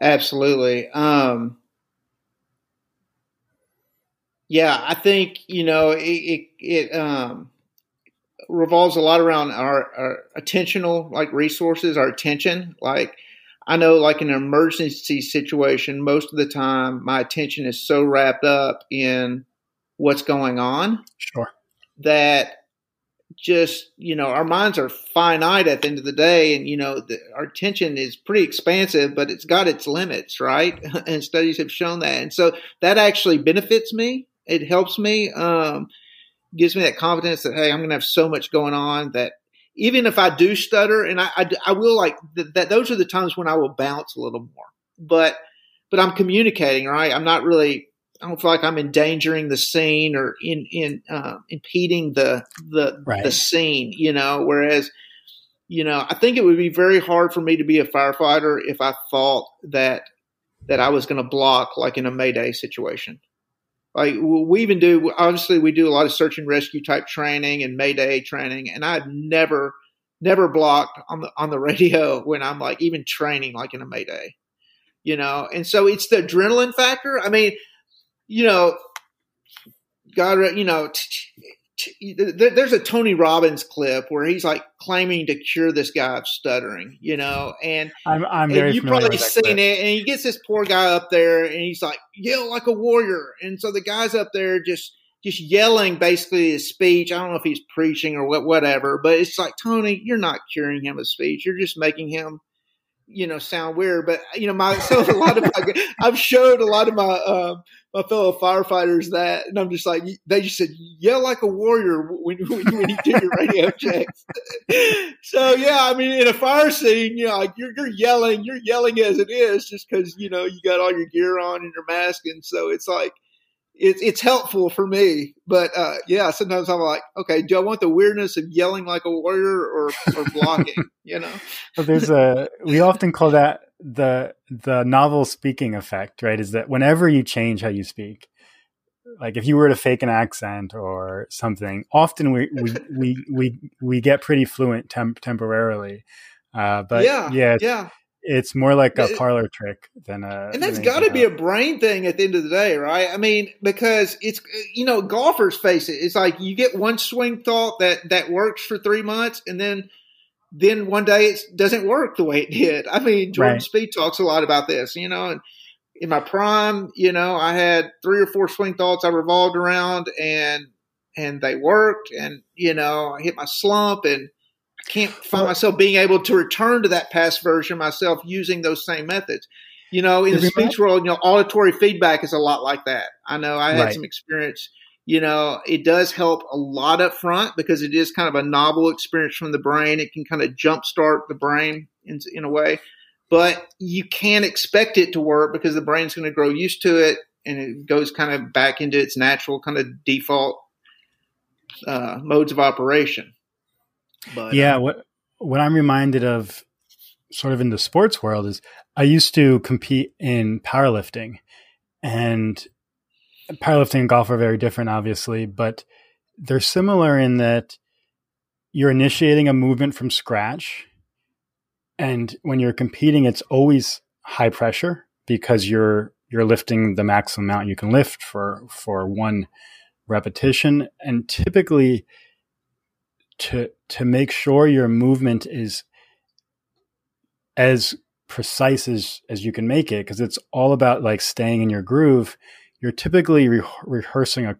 Absolutely. Um, yeah i think you know it it, it um, revolves a lot around our, our attentional like resources our attention. Like I know, like in an emergency situation, most of the time my attention is so wrapped up in what's going on. Sure. That just, you know, our minds are finite at the end of the day. And, you know, the, our attention is pretty expansive, but it's got its limits, right? and studies have shown that. And so that actually benefits me. It helps me, um, gives me that confidence that, hey, I'm going to have so much going on that even if I do stutter, and I, I, I will like th- that, those are the times when I will bounce a little more. But, but I'm communicating, right? I'm not really, I don't feel like I'm endangering the scene or in, in, uh, impeding the, the, right. the scene, you know, whereas, you know, I think it would be very hard for me to be a firefighter if I thought that, that I was going to block like in a Mayday situation. Like we even do, obviously, we do a lot of search and rescue type training and Mayday training, and I've never, never blocked on the on the radio when I'm like even training like in a Mayday, you know. And so it's the adrenaline factor. I mean, you know, God, you know, there's a Tony Robbins clip where he's like claiming to cure this guy of stuttering, you know, and I'm, I'm very you probably seen clip. it, and he gets this poor guy up there, and he's like yell like a warrior, and so the guy's up there just just yelling basically his speech. I don't know if he's preaching or what, whatever, but it's like Tony, you're not curing him of speech, you're just making him you know sound weird, but you know my so a lot of my I've showed a lot of my uh, my fellow firefighters that, and I'm just like they just said yell like a warrior when when, when you do your radio checks. so yeah, I mean in a fire scene, you know, like you're you're yelling, you're yelling as it is, just because you know you got all your gear on and your mask, and so it's like it's it's helpful for me. But uh, yeah, sometimes I'm like, okay, do I want the weirdness of yelling like a warrior or or blocking? you know, well, there's a we often call that the the novel speaking effect, right? Is that whenever you change how you speak, like if you were to fake an accent or something, often we we we we, we get pretty fluent temp- temporarily. Uh, but yeah, yeah, yeah it's more like a parlor trick than a. And that's got to be a brain thing at the end of the day, right? I mean, because it's you know golfers face it. It's like you get one swing thought that that works for three months, and then then one day it doesn't work the way it did. I mean, Jordan right. Spieth talks a lot about this, you know. And in my prime, you know, I had three or four swing thoughts I revolved around, and and they worked, and you know, I hit my slump and can't find myself being able to return to that past version myself using those same methods. You know, in the speech world, you know, auditory feedback is a lot like that. I know I had right. some experience. You know, it does help a lot up front because it is kind of a novel experience from the brain. It can kind of jumpstart the brain in, in a way, but you can't expect it to work because the brain's going to grow used to it and it goes kind of back into its natural kind of default uh, modes of operation. But yeah, um, what what I'm reminded of, sort of in the sports world, is I used to compete in powerlifting, and powerlifting and golf are very different, obviously, but they're similar in that you're initiating a movement from scratch, and when you're competing, it's always high pressure because you're you're lifting the maximum amount you can lift for for one repetition, and typically to to make sure your movement is as precise as as you can make it because it's all about like staying in your groove. You're typically re- rehearsing a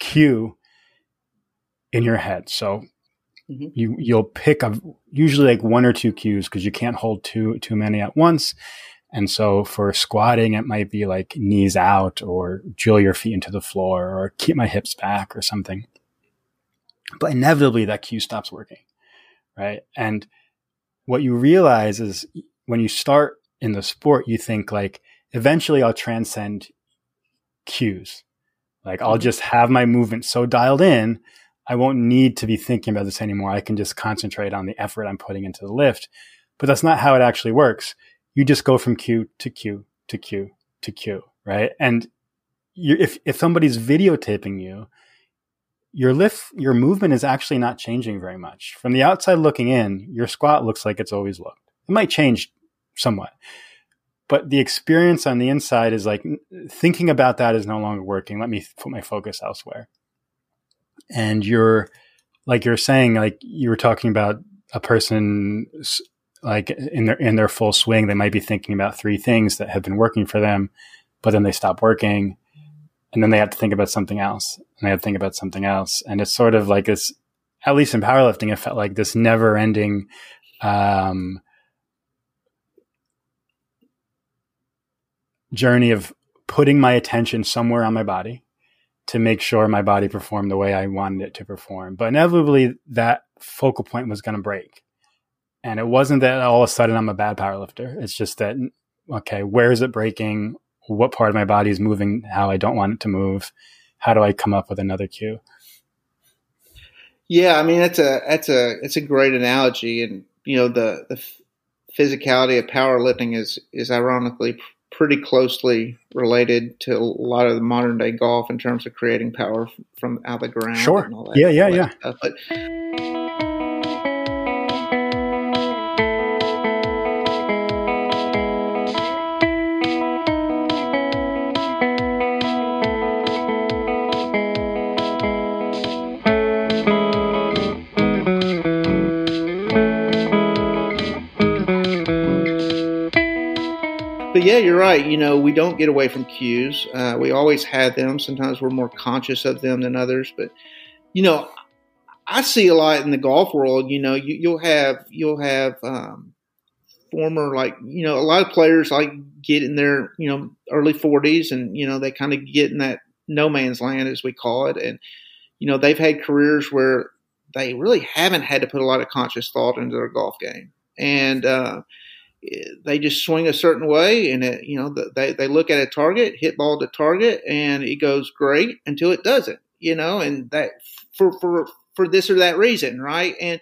cue in your head. So mm-hmm. you you'll pick a usually like one or two cues because you can't hold too too many at once. And so for squatting it might be like knees out or drill your feet into the floor or keep my hips back or something but inevitably that cue stops working. Right. And what you realize is when you start in the sport, you think like, eventually I'll transcend cues. Like I'll mm-hmm. just have my movement so dialed in, I won't need to be thinking about this anymore. I can just concentrate on the effort I'm putting into the lift. But that's not how it actually works. You just go from cue to cue to cue to cue, right? And you, if if somebody's videotaping you, your lift, your movement is actually not changing very much. From the outside looking in, your squat looks like it's always looked. It might change somewhat, but the experience on the inside is like thinking about that is no longer working. Let me put my focus elsewhere. And you're, like you're saying, like you were talking about a person like in their in their full swing, they might be thinking about three things that have been working for them, but then they stop working and then they have to think about something else and they have to think about something else and it's sort of like this at least in powerlifting it felt like this never ending um, journey of putting my attention somewhere on my body to make sure my body performed the way I wanted it to perform. But inevitably, that focal point was going to break. And it wasn't that all of a sudden I'm a bad powerlifter. It's just that, okay, where is it breaking? What part of my body is moving how I don't want it to move. How do I come up with another cue? Yeah, I mean that's a that's a it's a great analogy, and you know the the physicality of powerlifting is is ironically pretty closely related to a lot of the modern day golf in terms of creating power from out the ground. Sure. yeah, yeah, yeah. Stuff. But right. You know, we don't get away from cues. Uh, we always had them. Sometimes we're more conscious of them than others. But you know, I see a lot in the golf world. You know, you, will have you'll have um, former like you know a lot of players like get in their you know early 40s and you know they kind of get in that no man's land as we call it and you know they've had careers where they really haven't had to put a lot of conscious thought into their golf game and uh, they just swing a certain way and it, you know they, they look at a target hit ball to target and it goes great until it doesn't you know and that for for for this or that reason right and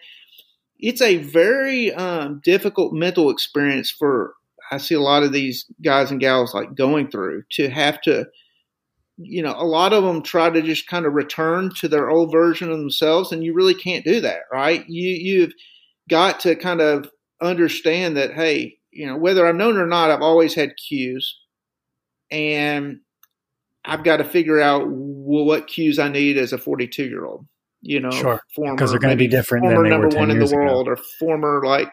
it's a very um, difficult mental experience for I see a lot of these guys and gals like going through to have to, you know, a lot of them try to just kind of return to their old version of themselves, and you really can't do that, right? You you've got to kind of understand that, hey, you know, whether I've known or not, I've always had cues, and I've got to figure out what cues I need as a 42 year old you know, sure. because they're going to be different. Former number one in the world, ago. or former like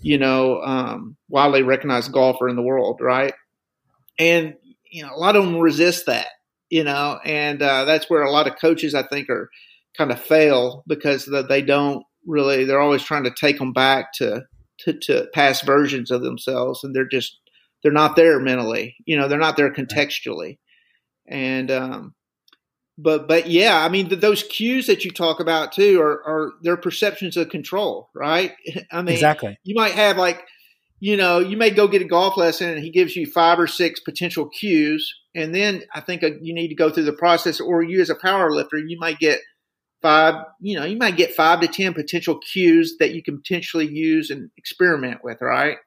you know um, widely recognized golfer in the world, right? And you know, a lot of them resist that, you know, and uh, that's where a lot of coaches I think are kind of fail because they don't really. They're always trying to take them back to to, to past versions of themselves, and they're just they're not there mentally. You know, they're not there contextually, and um, but but yeah, I mean those cues that you talk about too are are their perceptions of control, right? I mean, exactly. You might have like, you know, you may go get a golf lesson and he gives you five or six potential cues, and then I think uh, you need to go through the process. Or you as a power lifter, you might get five, you know, you might get five to ten potential cues that you can potentially use and experiment with, right?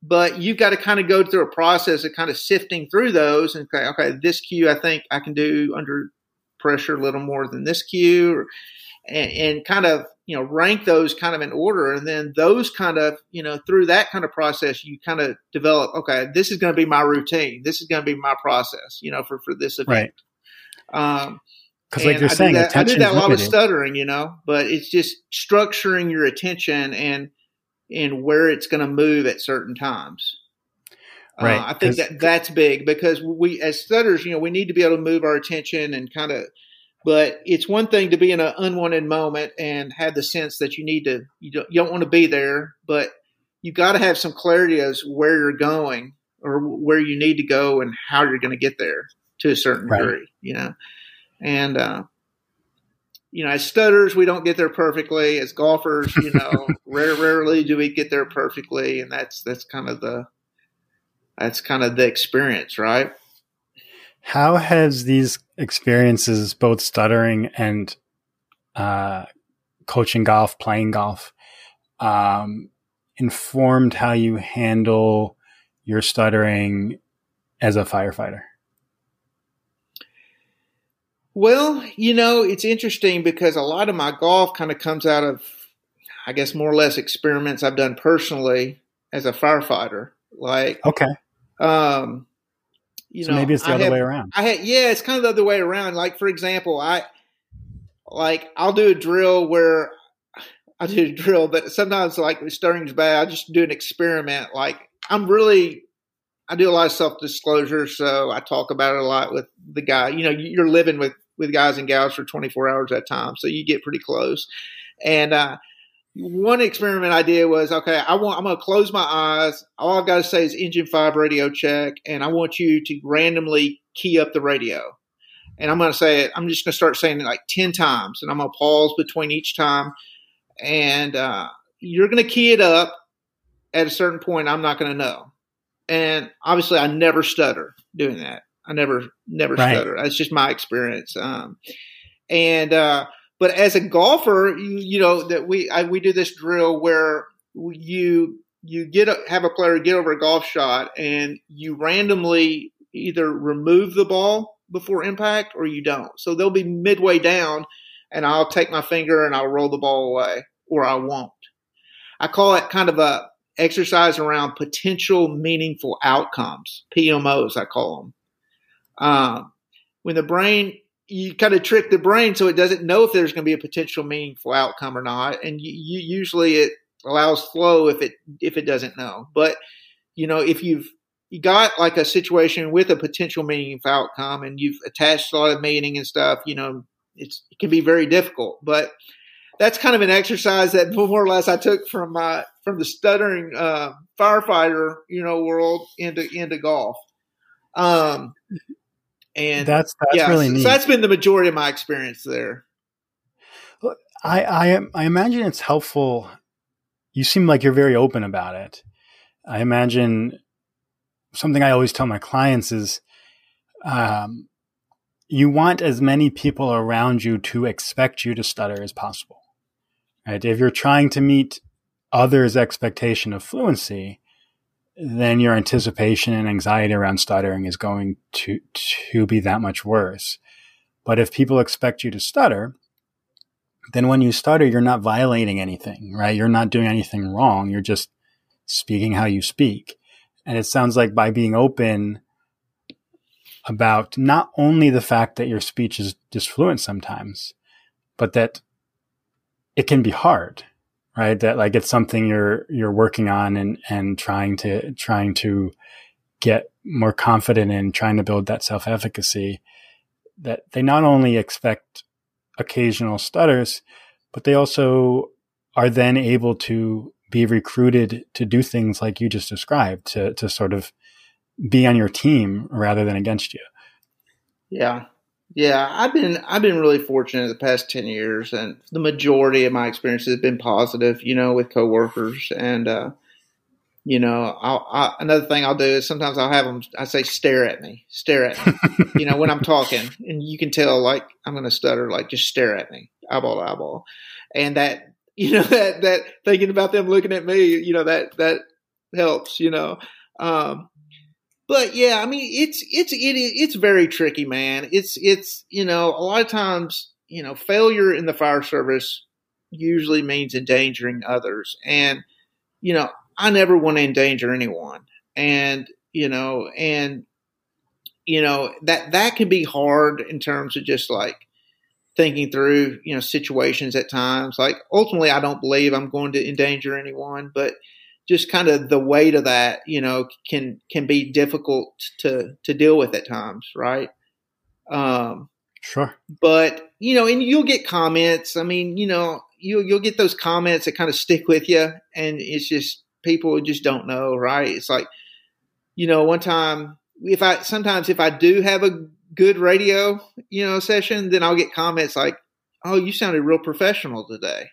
But you've got to kind of go through a process of kind of sifting through those and say, okay, this cue I think I can do under pressure a little more than this cue, or, and, and kind of you know rank those kind of in order, and then those kind of you know through that kind of process, you kind of develop. Okay, this is going to be my routine. This is going to be my process. You know, for for this event. Right. Um, because like you're I saying, that, I did that a lot with stuttering, you know, but it's just structuring your attention and and where it's going to move at certain times. Uh, right. Uh, I think that that's big because we, as stutters, you know, we need to be able to move our attention and kind of. But it's one thing to be in an unwanted moment and have the sense that you need to, you don't, you don't want to be there, but you've got to have some clarity as where you're going or where you need to go and how you're going to get there to a certain right. degree, you know. And uh, you know, as stutters, we don't get there perfectly. As golfers, you know, rare, rarely do we get there perfectly, and that's that's kind of the that's kind of the experience, right? How has these experiences, both stuttering and uh, coaching golf, playing golf, um, informed how you handle your stuttering as a firefighter? Well, you know, it's interesting because a lot of my golf kind of comes out of, I guess, more or less experiments I've done personally as a firefighter. Like, okay, um, you so know, maybe it's the I other have, way around. I had, yeah, it's kind of the other way around. Like for example, I like I'll do a drill where I do a drill, but sometimes like the stirring's bad. I just do an experiment. Like I'm really, I do a lot of self disclosure, so I talk about it a lot with the guy. You know, you're living with with guys and gals for 24 hours at a time, so you get pretty close. And uh, one experiment I did was okay, I want I'm gonna close my eyes. All I've got to say is engine five radio check, and I want you to randomly key up the radio. And I'm gonna say it, I'm just gonna start saying it like ten times, and I'm gonna pause between each time. And uh, you're gonna key it up at a certain point, I'm not gonna know. And obviously I never stutter doing that. I never never right. stutter. That's just my experience. Um, and uh, but as a golfer, you, you know that we I, we do this drill where you you get a, have a player get over a golf shot and you randomly either remove the ball before impact or you don't. So they'll be midway down, and I'll take my finger and I'll roll the ball away, or I won't. I call it kind of a exercise around potential meaningful outcomes, PMOs, I call them. Um, when the brain you kind of trick the brain so it doesn't know if there's going to be a potential meaningful outcome or not and you, you, usually it allows flow if it if it doesn't know but you know if you've you got like a situation with a potential meaningful outcome and you've attached a lot of meaning and stuff you know it's it can be very difficult but that's kind of an exercise that more or less I took from my from the stuttering uh, firefighter, you know, world into into golf. Um, and that's that's yeah, really neat. So that's been the majority of my experience there. I I I imagine it's helpful. You seem like you're very open about it. I imagine something I always tell my clients is, um, you want as many people around you to expect you to stutter as possible. Right? If you're trying to meet others' expectation of fluency, then your anticipation and anxiety around stuttering is going to to be that much worse. But if people expect you to stutter, then when you stutter, you're not violating anything, right? You're not doing anything wrong. You're just speaking how you speak. And it sounds like by being open about not only the fact that your speech is disfluent sometimes, but that it can be hard right? That like it's something you're you're working on and and trying to trying to get more confident in, trying to build that self efficacy. That they not only expect occasional stutters, but they also are then able to be recruited to do things like you just described to to sort of be on your team rather than against you. Yeah, yeah, I've been I've been really fortunate the past ten years, and the majority of my experiences have been positive. You know, with coworkers, and uh, you know, I'll, I, another thing I'll do is sometimes I'll have them. I say, "Stare at me, stare at me." you know, when I'm talking, and you can tell like I'm going to stutter, like just stare at me, eyeball to eyeball, and that you know that that thinking about them looking at me, you know that that helps. You know, um, but yeah, I mean, it's it's it, it's very tricky, man. It's it's you know a lot of times you know failure in the fire service usually means endangering others, and you know I never want to endanger anyone, and you know and you know that that can be hard in terms of just like thinking through you know situations at times. Like ultimately, I don't believe I'm going to endanger anyone, but just kind of the weight of that, you know, can can be difficult to to deal with at times, right? Um, sure. But you know, and you'll get comments. I mean, you know, you you'll get those comments that kind of stick with you, and it's just people just don't know, right? It's like, you know, one time if I sometimes if I do have a good radio, you know, session, then I'll get comments like, "Oh, you sounded real professional today."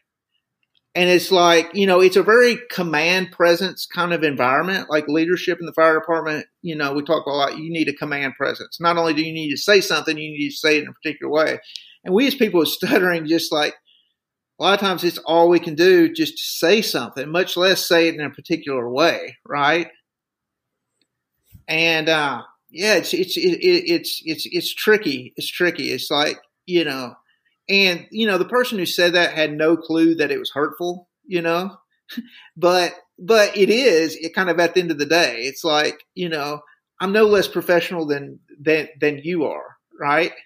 And it's like you know it's a very command presence kind of environment like leadership in the fire department you know we talk a lot you need a command presence. Not only do you need to say something you need to say it in a particular way. And we as people with stuttering just like a lot of times it's all we can do just to say something much less say it in a particular way right? And uh yeah it's it's it, it's it's it's tricky. It's tricky. It's like you know and, you know, the person who said that had no clue that it was hurtful, you know, but, but it is it kind of at the end of the day, it's like, you know, I'm no less professional than, than, than you are. Right.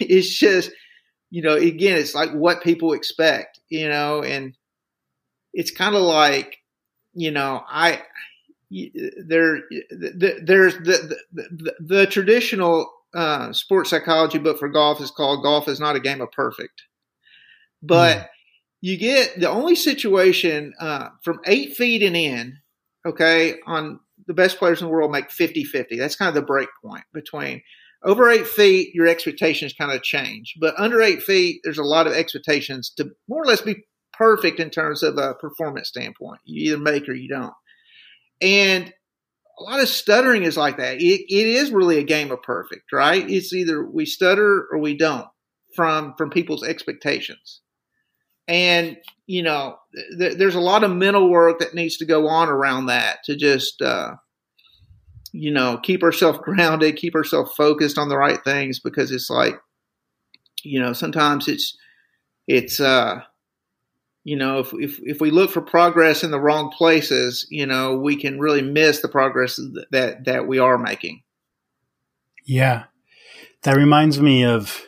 It's just, you know, again, it's like what people expect, you know, and it's kind of like, you know, I, there, there's the, the, the, the traditional uh, sports psychology book for golf is called Golf is Not a Game of Perfect. But mm. you get the only situation uh, from eight feet and in, okay, on the best players in the world make 50 50. That's kind of the break point between over eight feet, your expectations kind of change. But under eight feet, there's a lot of expectations to more or less be perfect in terms of a performance standpoint. You either make or you don't. And a lot of stuttering is like that. It, it is really a game of perfect, right? It's either we stutter or we don't from from people's expectations. And you know, th- there's a lot of mental work that needs to go on around that to just uh, you know keep ourselves grounded, keep ourselves focused on the right things because it's like you know sometimes it's it's uh you know, if, if, if we look for progress in the wrong places, you know, we can really miss the progress that, that we are making. Yeah. That reminds me of,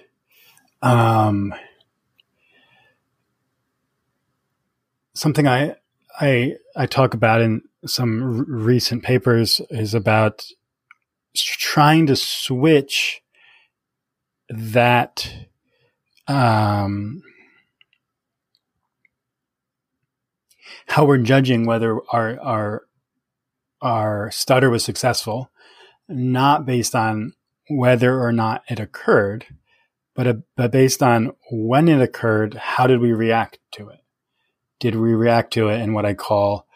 um, something I, I, I talk about in some r- recent papers is about trying to switch that, um, how we're judging whether our our our stutter was successful, not based on whether or not it occurred, but, a, but based on when it occurred, how did we react to it? Did we react to it in what I call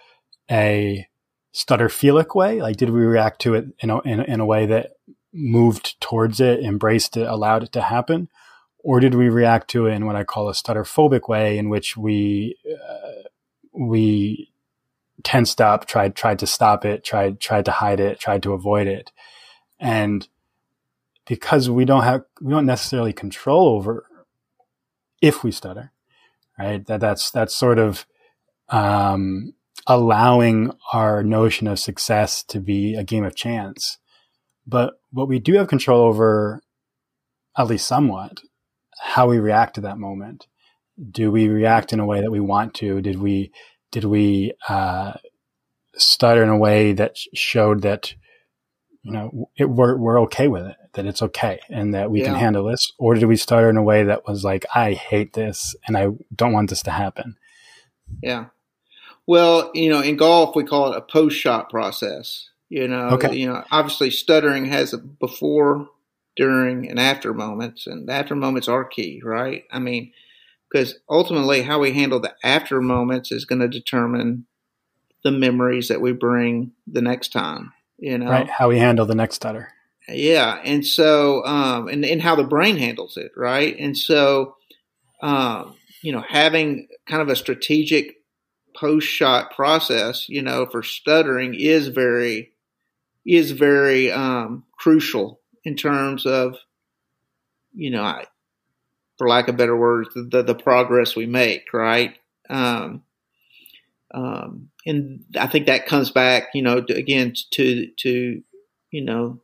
a stutterphilic way? Like, did we react to it in a, in, in a way that moved towards it, embraced it, allowed it to happen? Or did we react to it in what I call a stutterphobic way, in which we uh, we tensed up, tried tried to stop it, tried tried to hide it, tried to avoid it, and because we don't have we don't necessarily control over if we stutter, right? That that's that's sort of um, allowing our notion of success to be a game of chance. But what we do have control over, at least somewhat, how we react to that moment. Do we react in a way that we want to? Did we did we uh, stutter in a way that showed that you know it, we're we're okay with it, that it's okay, and that we yeah. can handle this, or did we stutter in a way that was like, I hate this, and I don't want this to happen? Yeah. Well, you know, in golf we call it a post shot process. You know, okay. you know, obviously stuttering has a before, during, and after moments, and the after moments are key, right? I mean, because ultimately how we handle the after moments is going to determine the memories that we bring the next time you know? Right how we handle the next stutter. Yeah and so um and, and how the brain handles it right? And so um you know having kind of a strategic post shot process you know for stuttering is very is very um crucial in terms of you know I, for lack of better words, the, the, progress we make, right? Um, um, and I think that comes back, you know, to, again to to you know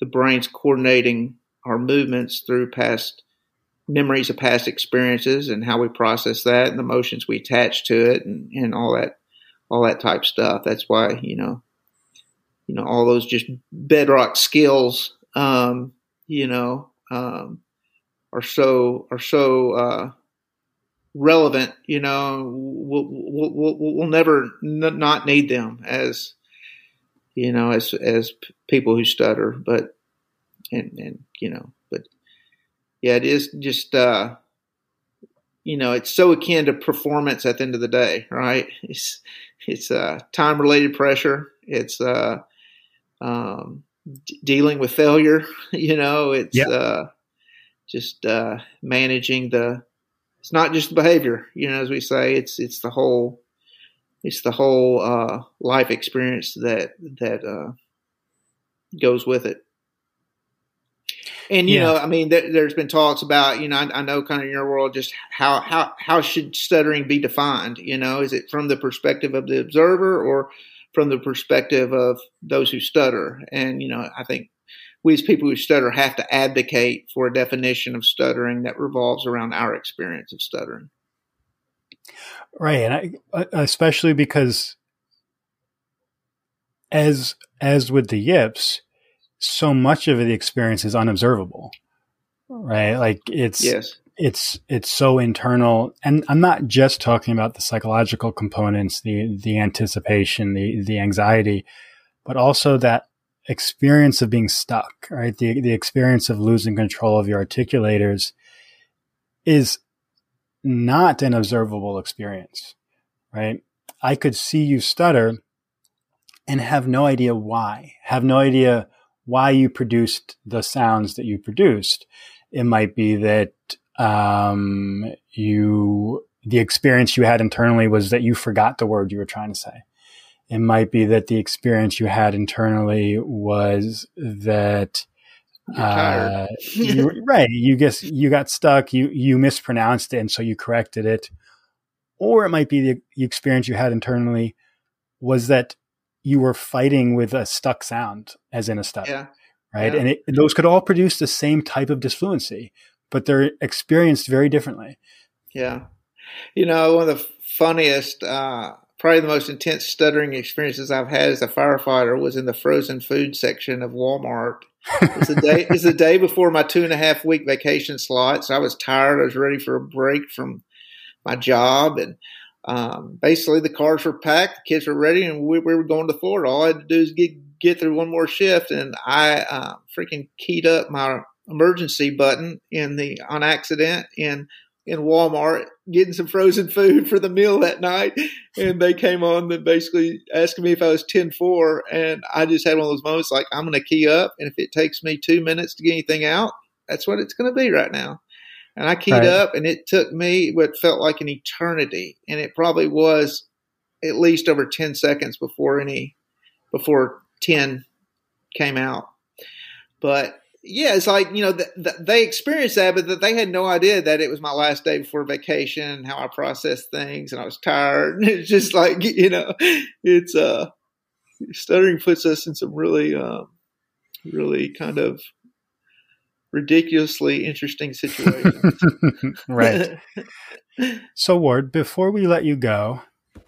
the brain's coordinating our movements through past memories of past experiences and how we process that and the emotions we attach to it and, and all that all that type stuff. That's why you know you know all those just bedrock skills. Um, you know, um, are so are so uh, relevant. You know, we'll, we'll, we'll we'll never n- not need them as you know as as people who stutter. But and and you know, but yeah, it is just uh, you know it's so akin to performance at the end of the day, right? It's it's uh, time related pressure. It's uh, um, d- dealing with failure. You know, it's yep. uh, just uh, managing the. It's not just the behavior, you know, as we say. It's it's the whole, it's the whole uh, life experience that that uh, goes with it. And you yeah. know, I mean, there, has been talks about, you know, I, I, know kind of in your world, just how how how should stuttering be defined? You know, is it from the perspective of the observer or from the perspective of those who stutter? And you know, I think we as people who stutter have to advocate for a definition of stuttering that revolves around our experience of stuttering. Right, and I, uh, especially because as as with the yips, so much of the experience is unobservable. Right, like it's yes. It's it's so internal, and I'm not just talking about the psychological components, the the anticipation, the the anxiety, but also that experience of being stuck, right? The, the experience of losing control of your articulators is not an observable experience, right? I could see you stutter and have no idea why, have no idea why you produced the sounds that you produced. It might be that, um, you, the experience you had internally was that you forgot the word you were trying to say. It might be that the experience you had internally was that uh, you, right. You guess you got stuck. You you mispronounced it, and so you corrected it. Or it might be the, the experience you had internally was that you were fighting with a stuck sound, as in a stutter, yeah. right? Yeah. And it, those could all produce the same type of disfluency, but they're experienced very differently. Yeah, you know, one of the funniest uh, probably the most intense stuttering experiences I've had as a firefighter was in the frozen food section of Walmart. it's the day, it was the day before my two and a half week vacation slot. So I was tired. I was ready for a break from my job. And um, basically the cars were packed, the kids were ready, and we, we, were going to Florida. All I had to do is get get through one more shift, and I uh, freaking keyed up my emergency button in the on accident in in Walmart getting some frozen food for the meal that night. And they came on and basically asking me if I was 10 4. And I just had one of those moments like, I'm going to key up. And if it takes me two minutes to get anything out, that's what it's going to be right now. And I keyed right. up and it took me what felt like an eternity. And it probably was at least over 10 seconds before any, before 10 came out. But yeah, it's like you know th- th- they experienced that, but that they had no idea that it was my last day before vacation, how I processed things, and I was tired. And it's just like you know, it's uh, stuttering puts us in some really, um, really kind of ridiculously interesting situations. right. so, Ward, before we let you go,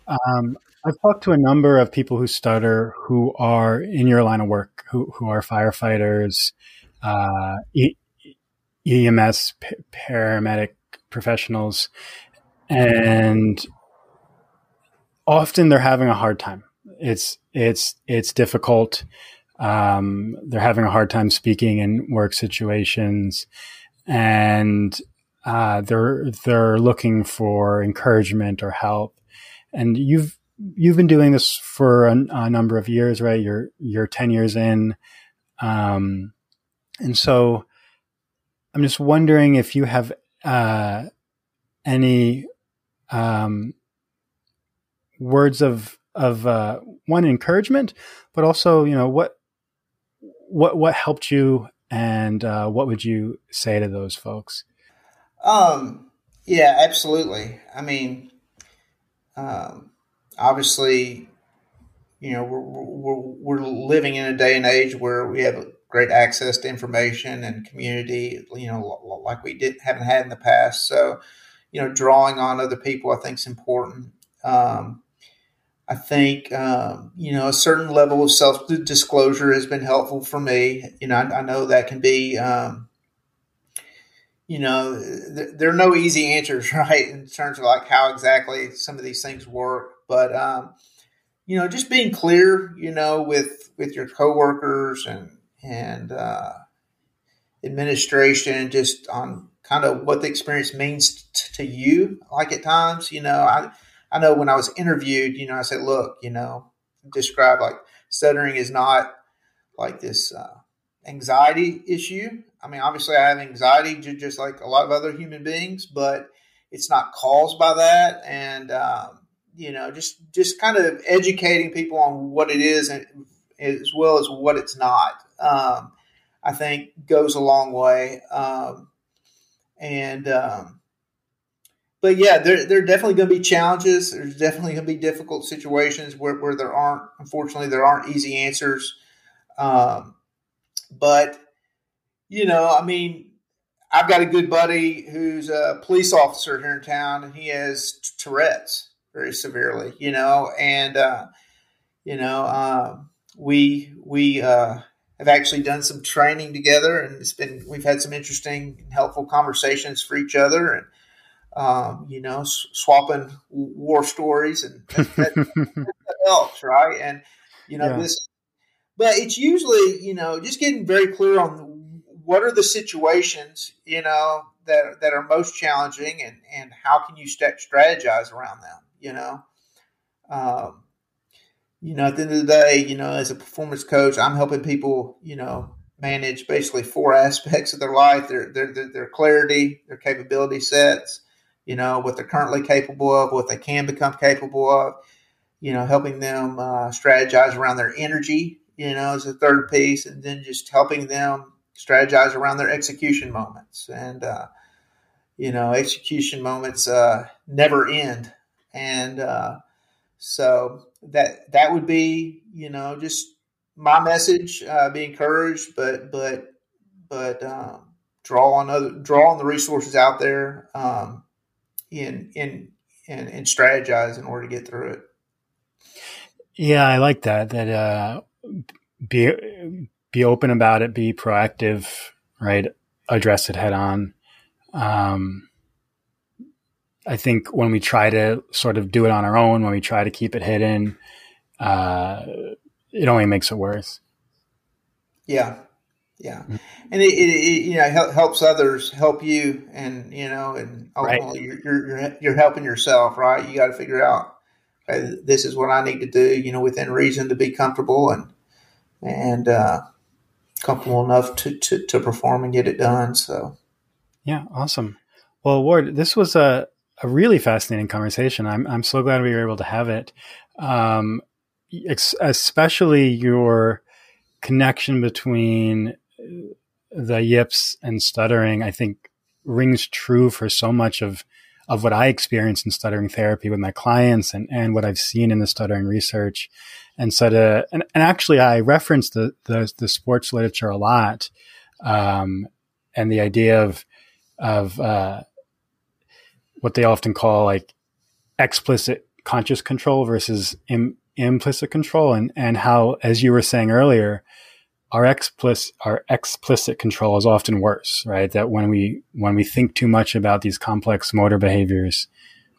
um, I've talked to a number of people who stutter who are in your line of work, who, who are firefighters, uh, e- EMS p- paramedic professionals, and often they're having a hard time. It's it's it's difficult. Um, they're having a hard time speaking in work situations, and uh, they're they're looking for encouragement or help. And you've you've been doing this for a, a number of years, right? You're you're ten years in. Um, and so I'm just wondering if you have uh, any um, words of of uh, one encouragement, but also you know what what what helped you, and uh, what would you say to those folks? Um, yeah, absolutely. I mean, um, obviously, you know, we're, we're, we're living in a day and age where we have great access to information and community, you know, like we didn't haven't had in the past. So, you know, drawing on other people, I think is important. Um, I think um, you know a certain level of self disclosure has been helpful for me. You know, I, I know that can be. Um, you know, th- there are no easy answers, right, in terms of like how exactly some of these things work. But um, you know, just being clear, you know, with with your coworkers and and uh, administration just on kind of what the experience means t- to you. Like at times, you know, I I know when I was interviewed, you know, I said, look, you know, describe like stuttering is not like this uh, anxiety issue. I mean, obviously, I have anxiety just like a lot of other human beings, but it's not caused by that. And um, you know, just just kind of educating people on what it is and as well as what it's not um, I think goes a long way. Um, and um, but yeah, there there are definitely going to be challenges. There's definitely going to be difficult situations where, where there aren't, unfortunately, there aren't easy answers. Um, but you know, I mean, I've got a good buddy who's a police officer here in town, and he has Tourette's very severely. You know, and uh, you know, um, we we uh, have actually done some training together, and it's been we've had some interesting and helpful conversations for each other, and um, you know, s- swapping war stories, and that, that, helps, right? And you know, yeah. this, but it's usually you know just getting very clear on what are the situations you know that that are most challenging, and and how can you st- strategize around them, you know. Um, you know, at the end of the day, you know, as a performance coach, I'm helping people, you know, manage basically four aspects of their life: their their their, their clarity, their capability sets, you know, what they're currently capable of, what they can become capable of, you know, helping them uh, strategize around their energy, you know, as a third piece, and then just helping them strategize around their execution moments. And uh, you know, execution moments uh, never end, and uh, so that that would be you know just my message. Uh, be encouraged, but but but um, draw on other draw on the resources out there um, in in and, and strategize in order to get through it. Yeah, I like that. That uh, be be open about it, be proactive, right? Address it head on. Um, I think when we try to sort of do it on our own, when we try to keep it hidden, uh, it only makes it worse. Yeah, yeah, and it, it, it, you know helps others help you, and you know, and ultimately right. you're, you're you're helping yourself, right? You got to figure out okay, this is what I need to do, you know, within reason to be comfortable and and uh, comfortable enough to, to to perform and get it done. So, yeah, awesome. Well, Ward, this was a a really fascinating conversation. I'm I'm so glad we were able to have it. Um, especially your connection between the yips and stuttering, I think rings true for so much of of what I experience in stuttering therapy with my clients and, and what I've seen in the stuttering research. And so to, and, and actually I reference the, the, the sports literature a lot. Um, and the idea of, of, uh, what they often call like explicit conscious control versus Im- implicit control and, and how, as you were saying earlier, our explicit our explicit control is often worse, right? That when we when we think too much about these complex motor behaviors,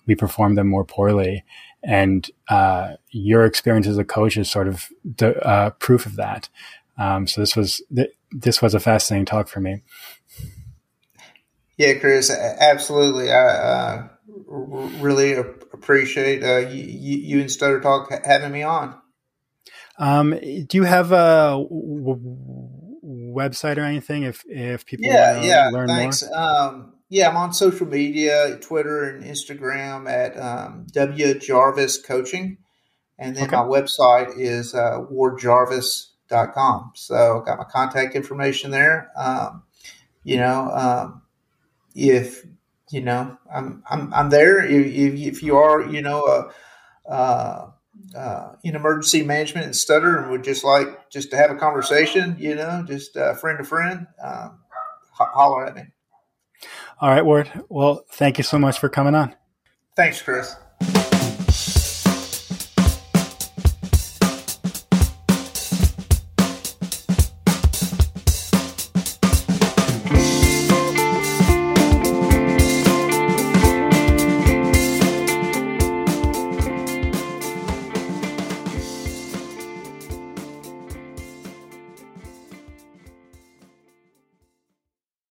we perform them more poorly. And uh, your experience as a coach is sort of the uh, proof of that. Um, so this was th- this was a fascinating talk for me. Yeah, Chris, absolutely. I uh, really appreciate uh, you, you and Stutter Talk having me on. Um, do you have a w- website or anything? If if people yeah yeah learn thanks. more. Um, yeah, I'm on social media, Twitter and Instagram at um, W Jarvis Coaching, and then okay. my website is uh, wardjarvis.com. So I've got my contact information there. Um, you know, um, if you know, I'm I'm I'm there. If, if you are, you know, a, uh, uh, in emergency management and stutter and would just like just to have a conversation, you know, just uh, friend to friend, um, ho- holler at me. All right, Ward. Well, thank you so much for coming on. Thanks, Chris.